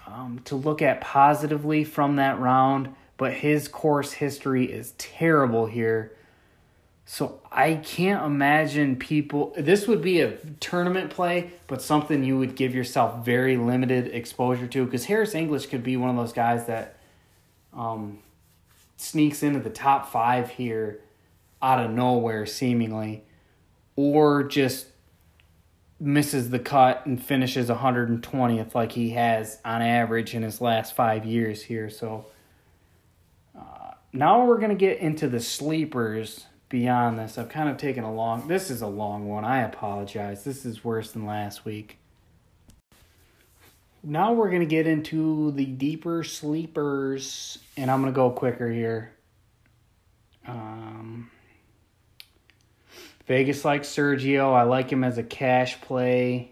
Speaker 1: um, to look at positively from that round, but his course history is terrible here. So I can't imagine people. This would be a tournament play, but something you would give yourself very limited exposure to because Harris English could be one of those guys that um, sneaks into the top five here out of nowhere, seemingly, or just misses the cut and finishes 120th like he has on average in his last five years here. So uh, now we're going to get into the sleepers beyond this. I've kind of taken a long, this is a long one. I apologize. This is worse than last week. Now we're going to get into the deeper sleepers, and I'm going to go quicker here. Um, Vegas likes Sergio. I like him as a cash play.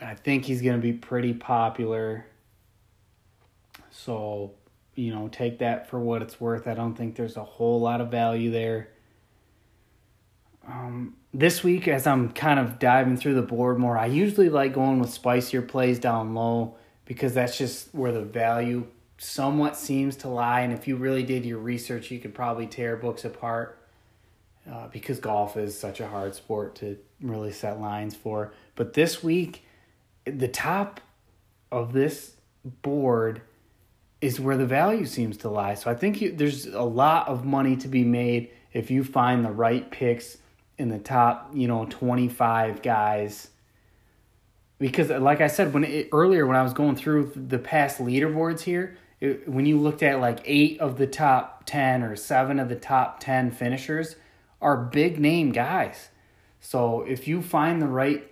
Speaker 1: I think he's going to be pretty popular. So, you know, take that for what it's worth. I don't think there's a whole lot of value there. Um, this week, as I'm kind of diving through the board more, I usually like going with spicier plays down low because that's just where the value somewhat seems to lie. And if you really did your research, you could probably tear books apart uh, because golf is such a hard sport to really set lines for. But this week, the top of this board is where the value seems to lie. So I think you, there's a lot of money to be made if you find the right picks in the top, you know, 25 guys. Because like I said when it, earlier when I was going through the past leaderboards here, it, when you looked at like 8 of the top 10 or 7 of the top 10 finishers, are big name guys. So if you find the right,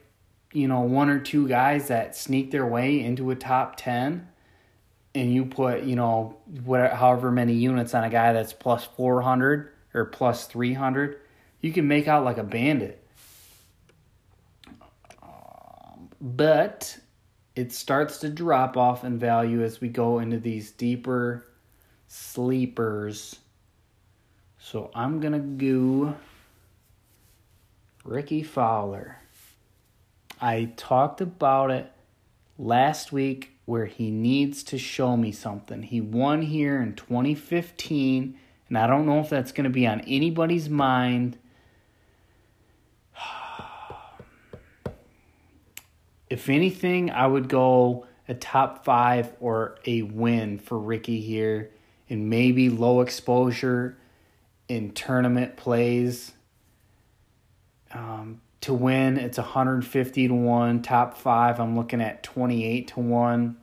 Speaker 1: you know, one or two guys that sneak their way into a top 10 and you put, you know, whatever, however many units on a guy that's plus 400 or plus 300, you can make out like a bandit. but it starts to drop off in value as we go into these deeper sleepers so I'm going to go Rickie Fowler. I talked about it last week where he needs to show me something. He won here in 2015, and I don't know if that's going to be on anybody's mind. (sighs) If anything, I would go a top five or a win for Ricky here, and maybe low exposure in tournament plays. Um, to win, it's 150 to 1. Top five, I'm looking at 28 to 1.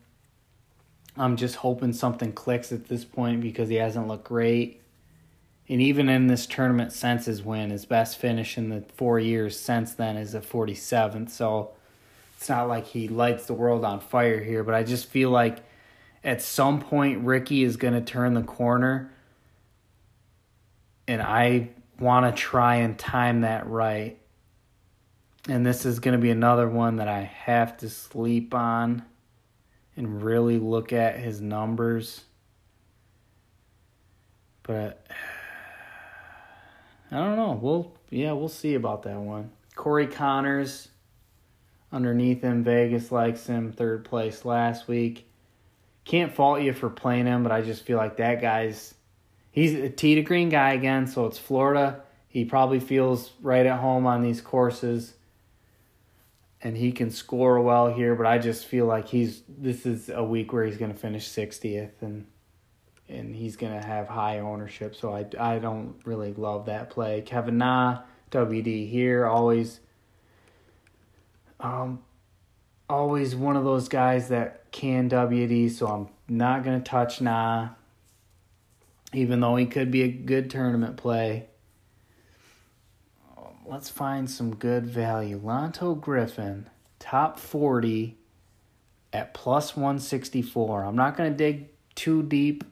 Speaker 1: I'm just hoping something clicks at this point because he hasn't looked great. And even in this tournament since his win, his best finish in the four years since then is a 47th. So it's not like he lights the world on fire here, but I just feel like at some point Rickie is going to turn the corner. And I want to try and time that right. And this is going to be another one that I have to sleep on and really look at his numbers. But (sighs) I don't know. We'll yeah, we'll see about that one. Corey Conners underneath him. Vegas likes him. Third place last week. Can't fault you for playing him, but I just feel like that guy's he's a tee to green guy again, so it's Florida. He probably feels right at home on these courses and he can score well here, but I just feel like he's this is a week where he's going to finish 60th and and he's going to have high ownership, so I, I don't really love that play. Kevin Na, WD here, always um always one of those guys that can WD, so I'm not going to touch Na even though he could be a good tournament play let's find some good value. Lanto Griffin, top 40 at plus 164. I'm not going to dig too deep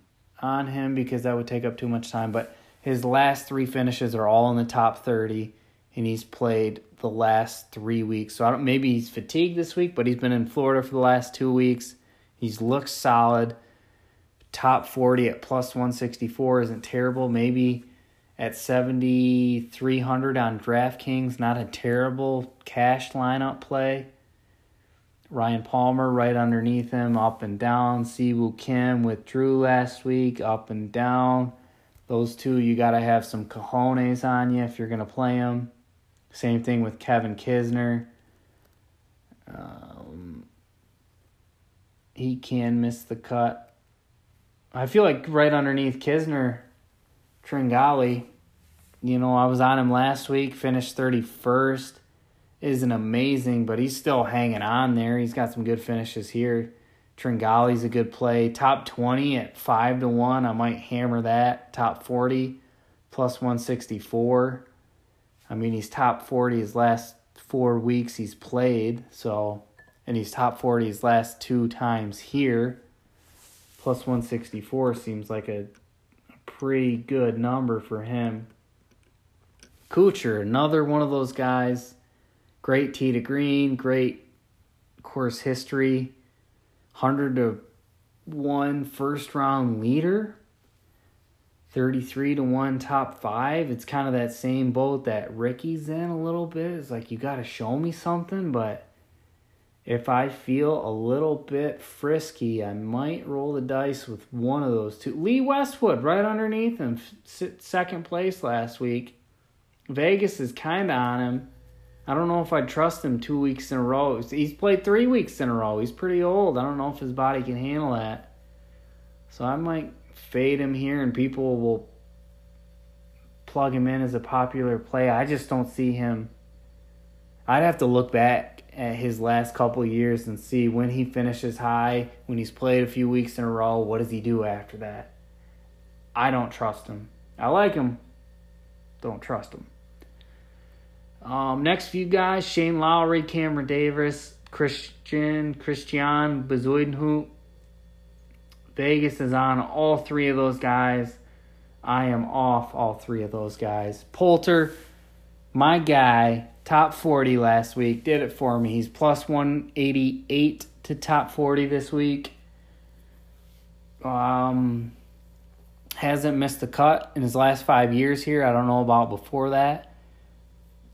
Speaker 1: on him because that would take up too much time, but his last three finishes are all in the top 30 and he's played the last 3 weeks. So I don't maybe he's fatigued this week, but he's been in Florida for the last 2 weeks. He's looked solid. Top 40 at plus 164 isn't terrible. Maybe at 7,300 on DraftKings. Not a terrible cash lineup play. Ryan Palmer right underneath him, up and down. Si Woo Kim withdrew last week, up and down. Those two, you got to have some cojones on you if you're going to play them. Same thing with Kevin Kisner. Um, he can miss the cut. I feel like right underneath Kisner, Tringale. you know, I was on him last week, finished 31st. Isn't amazing, but he's still hanging on there. He's got some good finishes here. Tringale's a good play. Top 20 at 5 to 1. I might hammer that. Top 40 plus 164. I mean, he's top 40 his last four weeks he's played. So, and he's top 40 his last two times here. Plus 164 seems like a pretty good number for him. Kuchar, another one of those guys. Great tee to green, great course history. 100 to 1 first round leader. 33 to 1 top 5. It's kind of that same boat that Rickie's in a little bit. It's like you got to show me something, but if I feel a little bit frisky, I might roll the dice with one of those two. Lee Westwood right underneath him, second place last week. Vegas is kind of on him. I don't know if I'd trust him two weeks in a row. He's played three weeks in a row. He's pretty old. I don't know if his body can handle that. So I might fade him here and people will plug him in as a popular play. I just don't see him. I'd have to look back at his last couple years and see when he finishes high, when he's played a few weeks in a row, what does he do after that? I don't trust him. I like him, don't trust him. Um, next few guys: Shane Lowry, Cameron Davis, Christian Christian Bezuidenhout. Vegas is on all three of those guys. I am off all three of those guys. Poulter, my guy, top 40 last week, did it for me. He's plus 188 to top 40 this week. Um, hasn't missed a cut in his last five years here. I don't know about before that.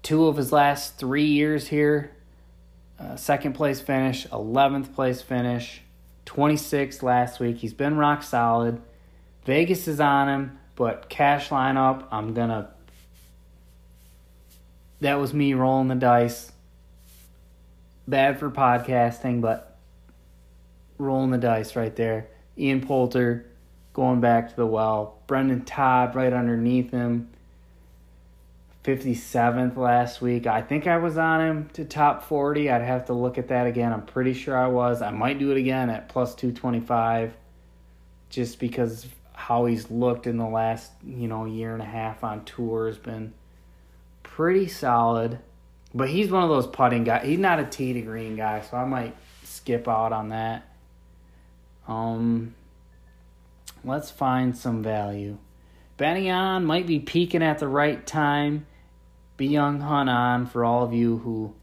Speaker 1: Two of his last three years here, uh, second place finish, 11th place finish, 26th last week. He's been rock solid. Vegas is on him, but cash lineup, I'm going to that was me rolling the dice. bad for podcasting, but rolling the dice right there. Ian Poulter going back to the well. Brendan Todd right underneath him. 57th last week. I think I was on him to top 40. I'd have to look at that again. I'm pretty sure I was. I might do it again at plus 225 just because how he's looked in the last, you know, year and a half on tour has been pretty solid. But he's one of those putting guys. He's not a tee to green guy, so I might skip out on that. Um let's find some value. Benny on might be peaking at the right time. Byeong Hun An for all of you who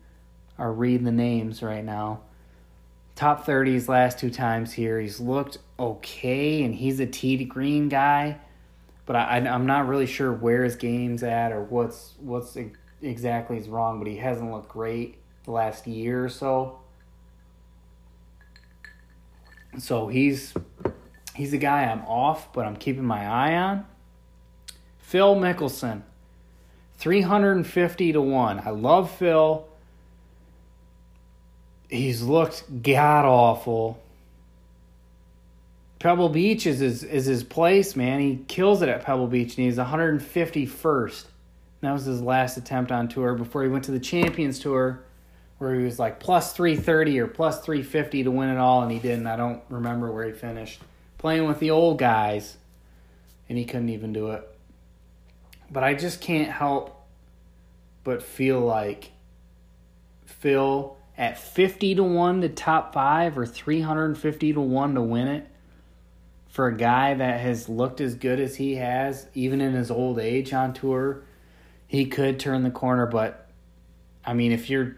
Speaker 1: are reading the names right now. Top 30s last two times here. He's looked okay, and he's a tee to green guy, but I, I'm not really sure where his game's at or what's what's exactly is wrong. But he hasn't looked great the last year or so. So he's he's a guy I'm off, but I'm keeping my eye on. Phil Mickelson, 350 to 1. I love Phil. He's looked god awful. Pebble Beach is his, is his place, man. He kills it at Pebble Beach, and he's 151st. That was his last attempt on tour before he went to the Champions Tour, where he was like plus 330 or plus 350 to win it all, and he didn't. I don't remember where he finished. Playing with the old guys, and he couldn't even do it. But I just can't help but feel like Phil at 50 to 1 to top 5 or 350 to 1 to win it for a guy that has looked as good as he has even in his old age on tour he could turn the corner but I mean if you're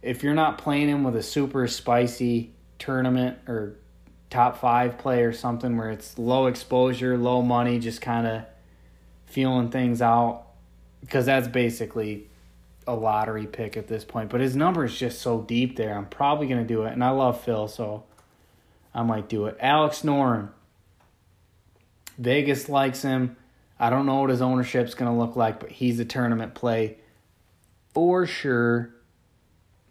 Speaker 1: if you're not playing him with a super spicy tournament or top 5 play or something where it's low exposure, low money, just kind of feeling things out because that's basically a lottery pick at this point. But his number is just so deep there. I'm probably going to do it. And I love Phil, so I might do it. Alex Noren. Vegas likes him. I don't know what his ownership's going to look like, but he's a tournament play for sure.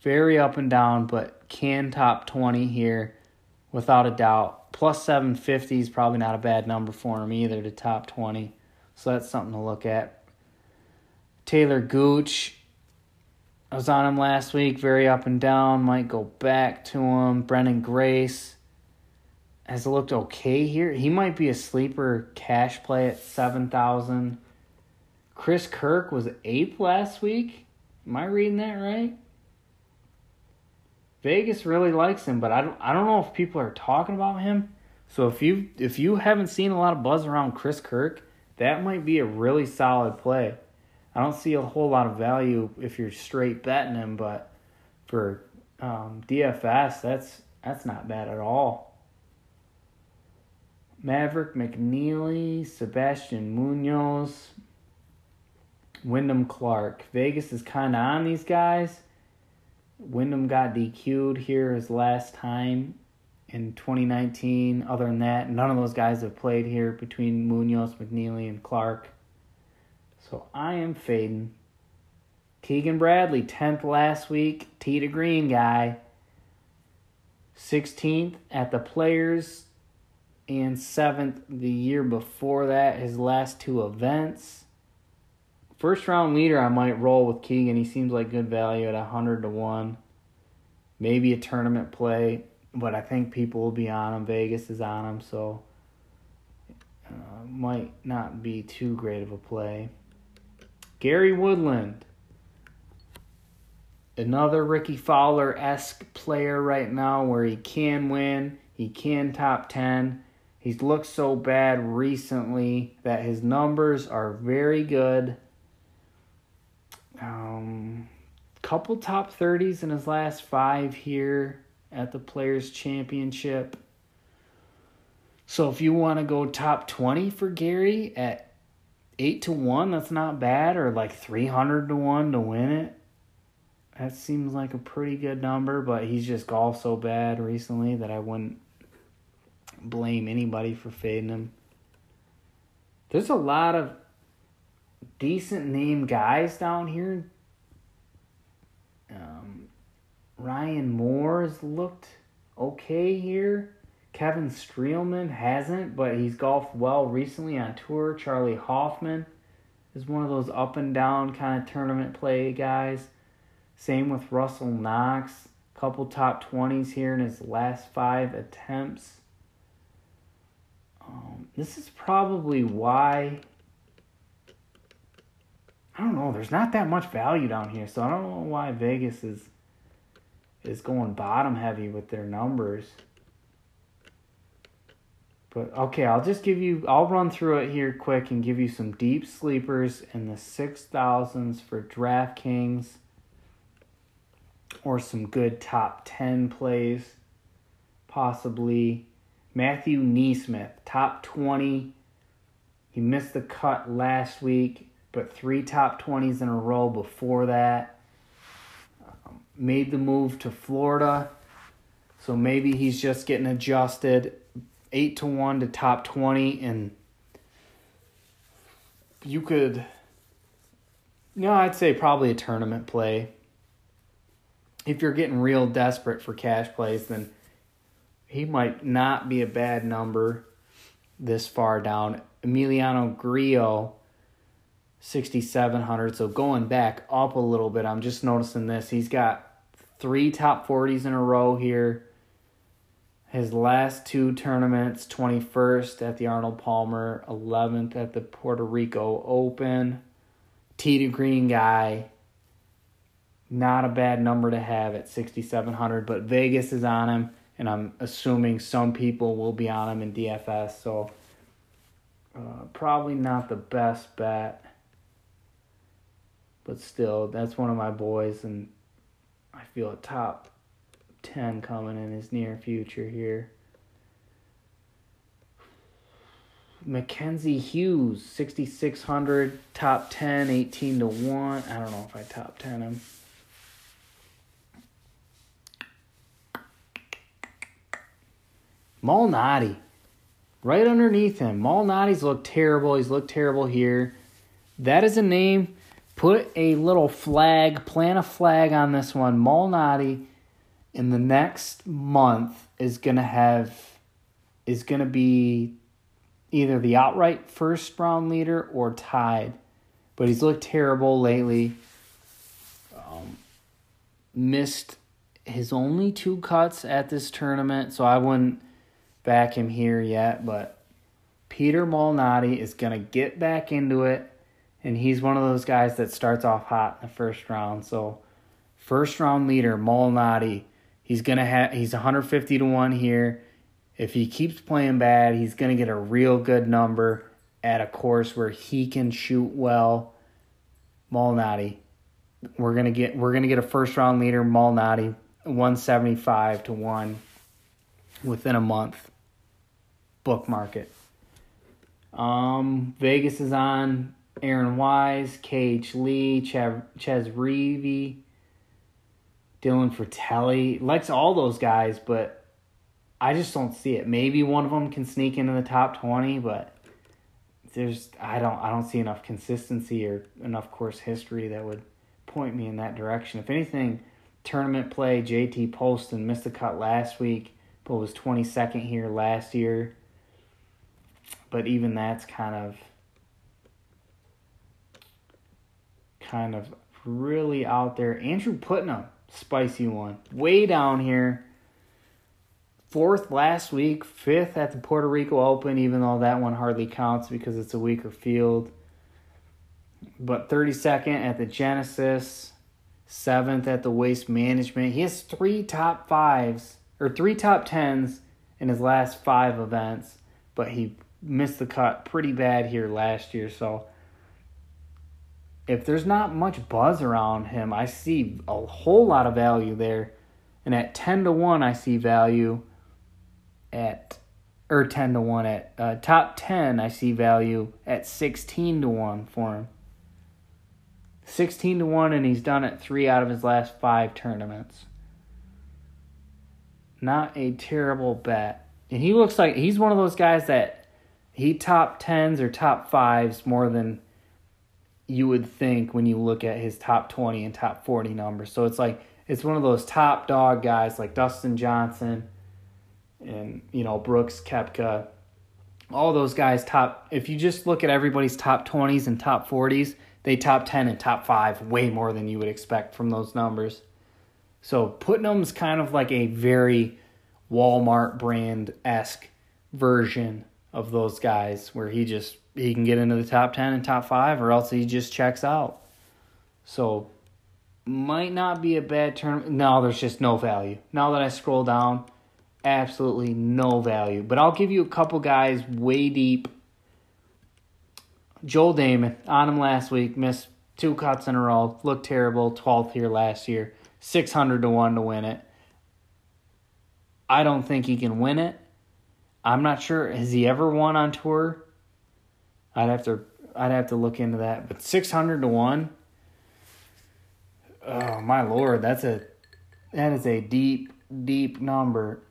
Speaker 1: Very up and down, but can top 20 here without a doubt. Plus 750 is probably not a bad number for him either to top 20. So that's something to look at. Taylor Gooch. I was on him last week, very up and down. Might go back to him. Branden Grace has looked okay here. He might be a sleeper cash play at 7,000. Chris Kirk was eighth last week. Am I reading that right? Vegas really likes him, but I don't I don't know if people are talking about him. So if you if you haven't seen a lot of buzz around Chris Kirk, that might be a really solid play. I don't see a whole lot of value if you're straight betting him, but for um, DFS, that's that's not bad at all. Maverick McNealy, Sebastian Munoz, Wyndham Clark. Vegas is kind of on these guys. Wyndham got DQ'd here his last time in 2019. Other than that, none of those guys have played here between Munoz, McNealy, and Clark. So I am fading. Keegan Bradley, 10th last week. Tee to green guy. 16th at the Players and 7th the year before that, his last two events. First round leader, I might roll with Keegan. He seems like good value at 100 to 1. Maybe a tournament play but I think people will be on him. Vegas is on him, so uh, might not be too great of a play. Gary Woodland, another Rickie Fowler esque player right now, where he can win, he can top ten. He's looked so bad recently that his numbers are very good. Um, couple top thirties in his last five here at the Players Championship. So if you want to go top 20 for Gary at 8 to 1, that's not bad, or like 300 to 1 to win it. That seems like a pretty good number, but he's just golfed so bad recently that I wouldn't blame anybody for fading him. There's a lot of decent name guys down here. Um, Ryan Moore has looked okay here. Kevin Streelman hasn't, but he's golfed well recently on tour. Charley Hoffman is one of those up and down kind of tournament play guys. Same with Russell Knox. Couple top 20s here in his last five attempts. Um, this is probably why. I don't know. There's not that much value down here, so I don't know why Vegas is is going bottom heavy with their numbers. But okay, I'll just give you. I'll run through it here quick and give you some deep sleepers in the six thousands for DraftKings, or some good top ten plays, possibly. Matthew NeSmith, top 20. He missed the cut last week, but three top 20s in a row before that. Um, made the move to Florida, so maybe he's just getting adjusted. 8 to 1 to top 20, and you could. No, I'd say probably a tournament play. If you're getting real desperate for cash plays, then he might not be a bad number this far down. Emiliano Grillo, 6,700. So going back up a little bit, I'm just noticing this. He's got three top 40s in a row here. His last two tournaments 21st at the Arnold Palmer, 11th at the Puerto Rico Open. tee to green guy. Not a bad number to have at 6,700, but Vegas is on him and I'm assuming some people will be on him in DFS. So uh, probably not the best bet, but still, that's one of my boys, and I feel a top ten coming in his near future here. Mackenzie Hughes, 6,600, top 10, 18 to 1. I don't know if I top 10 him. Malnati. Right underneath him. Malnati's looked terrible. He's looked terrible here. That is a name. Put a little flag, plant a flag on this one. Malnati in the next month is gonna have is gonna be either the outright first round leader or tied. But he's looked terrible lately. Um, missed his only two cuts at this tournament, so I wouldn't back him here yet, but Peter Malnati is going to get back into it, and he's one of those guys that starts off hot in the first round. So, first round leader Malnati, he's going to have he's 150 to 1 here. If he keeps playing bad, he's going to get a real good number at a course where he can shoot well. Malnati, we're going to get we're to get a first round leader Malnati 175 to 1 within a month bookmark market. Um, Vegas is on Aaron Wise, KH Lee, Ch- Chez Reavie, Dylan Frittelli. Likes all those guys, but I just don't see it. Maybe one of them can sneak into the top 20, but there's I don't I don't see enough consistency or enough course history that would point me in that direction. If anything, tournament play, JT Poston missed the cut last week, but was 22nd here last year but even that's kind of kind of really out there. Andrew Putnam, spicy one, way down here. Fourth last week, fifth at the Puerto Rico Open, even though that one hardly counts because it's a weaker field. But 32nd at the Genesis, seventh at the Waste Management. He has three top fives or three top tens in his last five events, but he missed the cut pretty bad here last year. So if there's not much buzz around him, I see a whole lot of value there. And at 10 to 1, I see value at, or 10 to 1 at uh, top 10, I see value at 16 to 1 for him. 16 to 1, and he's done it three out of his last five tournaments. Not a terrible bet. And he looks like he's one of those guys that he top tens or top fives more than you would think when you look at his top 20 and top 40 numbers. So it's like it's one of those top dog guys like Dustin Johnson and you know Brooks Koepka. All those guys top. If you just look at everybody's top twenties and top forties, they top ten and top five way more than you would expect from those numbers. So Putnam's kind of like a very Walmart brand esque version of those guys where he just he can get into the top 10 and top 5 or else he just checks out. So might not be a bad tournament. No, there's just no value. Now that I scroll down, absolutely no value. But I'll give you a couple guys way deep. Joel Dahmen on him last week, missed two cuts in a row, looked terrible, 12th here last year, 600 to 1 to win it. I don't think he can win it. I'm not sure. Has he ever won on tour? I'd have to I'd have to look into that. But 600 to 1. Oh my lord, that's a that is a deep deep number.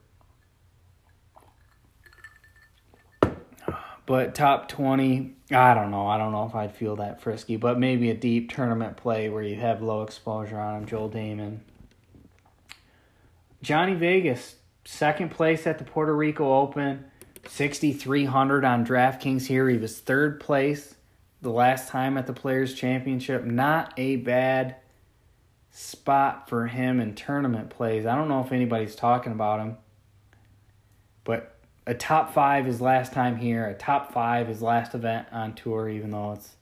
Speaker 1: But top 20, I don't know. I don't know if I'd feel that frisky, but maybe a deep tournament play where you have low exposure on him, Joel Dahmen. Johnny Vegas, second place at the Puerto Rico Open, 6,300 on DraftKings here. He was third place the last time at the Players' Championship. Not a bad spot for him in tournament plays. I don't know if anybody's talking about him, but a top five is last time here. A top five is last event on tour, even though it's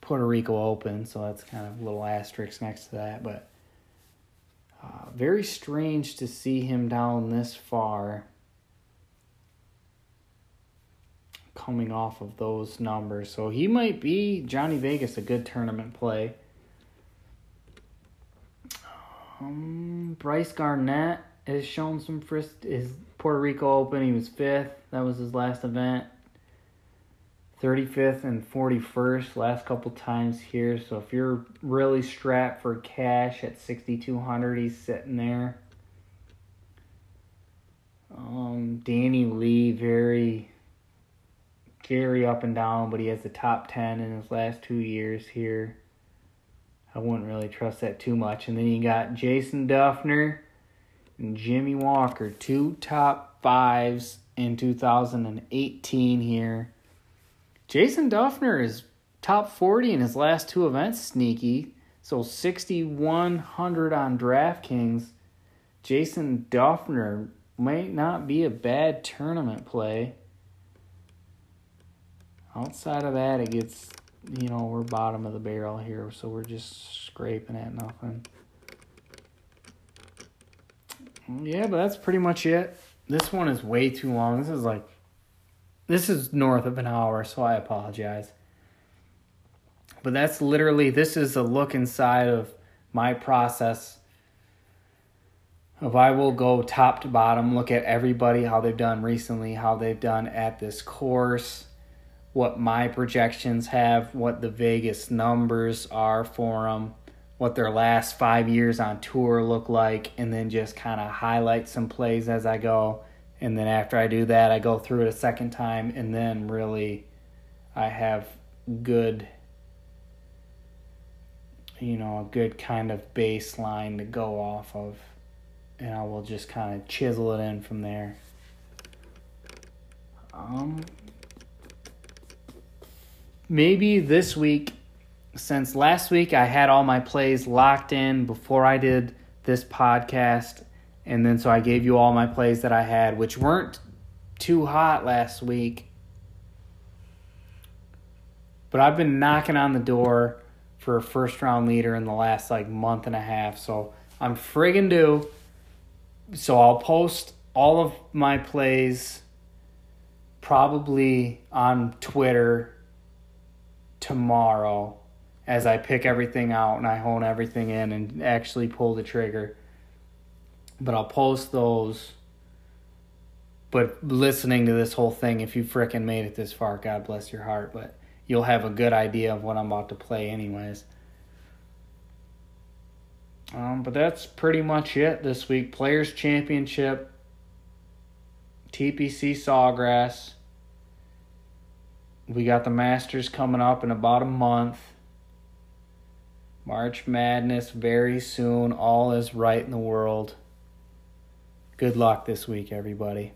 Speaker 1: Puerto Rico Open, so that's kind of a little asterisk next to that. But uh, very strange to see him down this far coming off of those numbers. So he might be Johnny Vegas a good tournament play. Um, Brice Garnett has shown some frisk. His Puerto Rico Open, he was fifth. That was his last event. 35th and 41st last couple times here. So if you're really strapped for cash at 6200, he's sitting there. Um, Danny Lee, very, very up and down, but he has the top 10 in his last two years here. I wouldn't really trust that too much. And then you got Jason Dufner and Jimmy Walker, two top fives in 2018 here. Jason Dufner is top 40 in his last two events, sneaky. So 6,100 on DraftKings. Jason Dufner might not be a bad tournament play. Outside of that, it gets, you know, we're bottom of the barrel here, so we're just scraping at nothing. Yeah, but that's pretty much it. This one is way too long. This is like this is north of an hour, so I apologize. But that's literally, this is a look inside of my process of I will go top to bottom, look at everybody, how they've done recently, how they've done at this course, what my projections have, what the Vegas numbers are for them, what their last five years on tour look like, and then just kind of highlight some plays as I go and then after I do that, I go through it a second time, and then really I have good, you know, a good kind of baseline to go off of, and I will just kind of chisel it in from there. Um, maybe this week, since last week I had all my plays locked in before I did this podcast and then so I gave you all my plays that I had, which weren't too hot last week. But I've been knocking on the door for a first round leader in the last like month and a half. So I'm friggin' due. So I'll post all of my plays probably on Twitter tomorrow as I pick everything out and I hone everything in and actually pull the trigger but I'll post those. But listening to this whole thing, if you fricking made it this far, God bless your heart. But you'll have a good idea of what I'm about to play, anyways. Um, but that's pretty much it this week. Players Championship, TPC Sawgrass. We got the Masters coming up in about a month. March Madness very soon. All is right in the world. Good luck this week, everybody.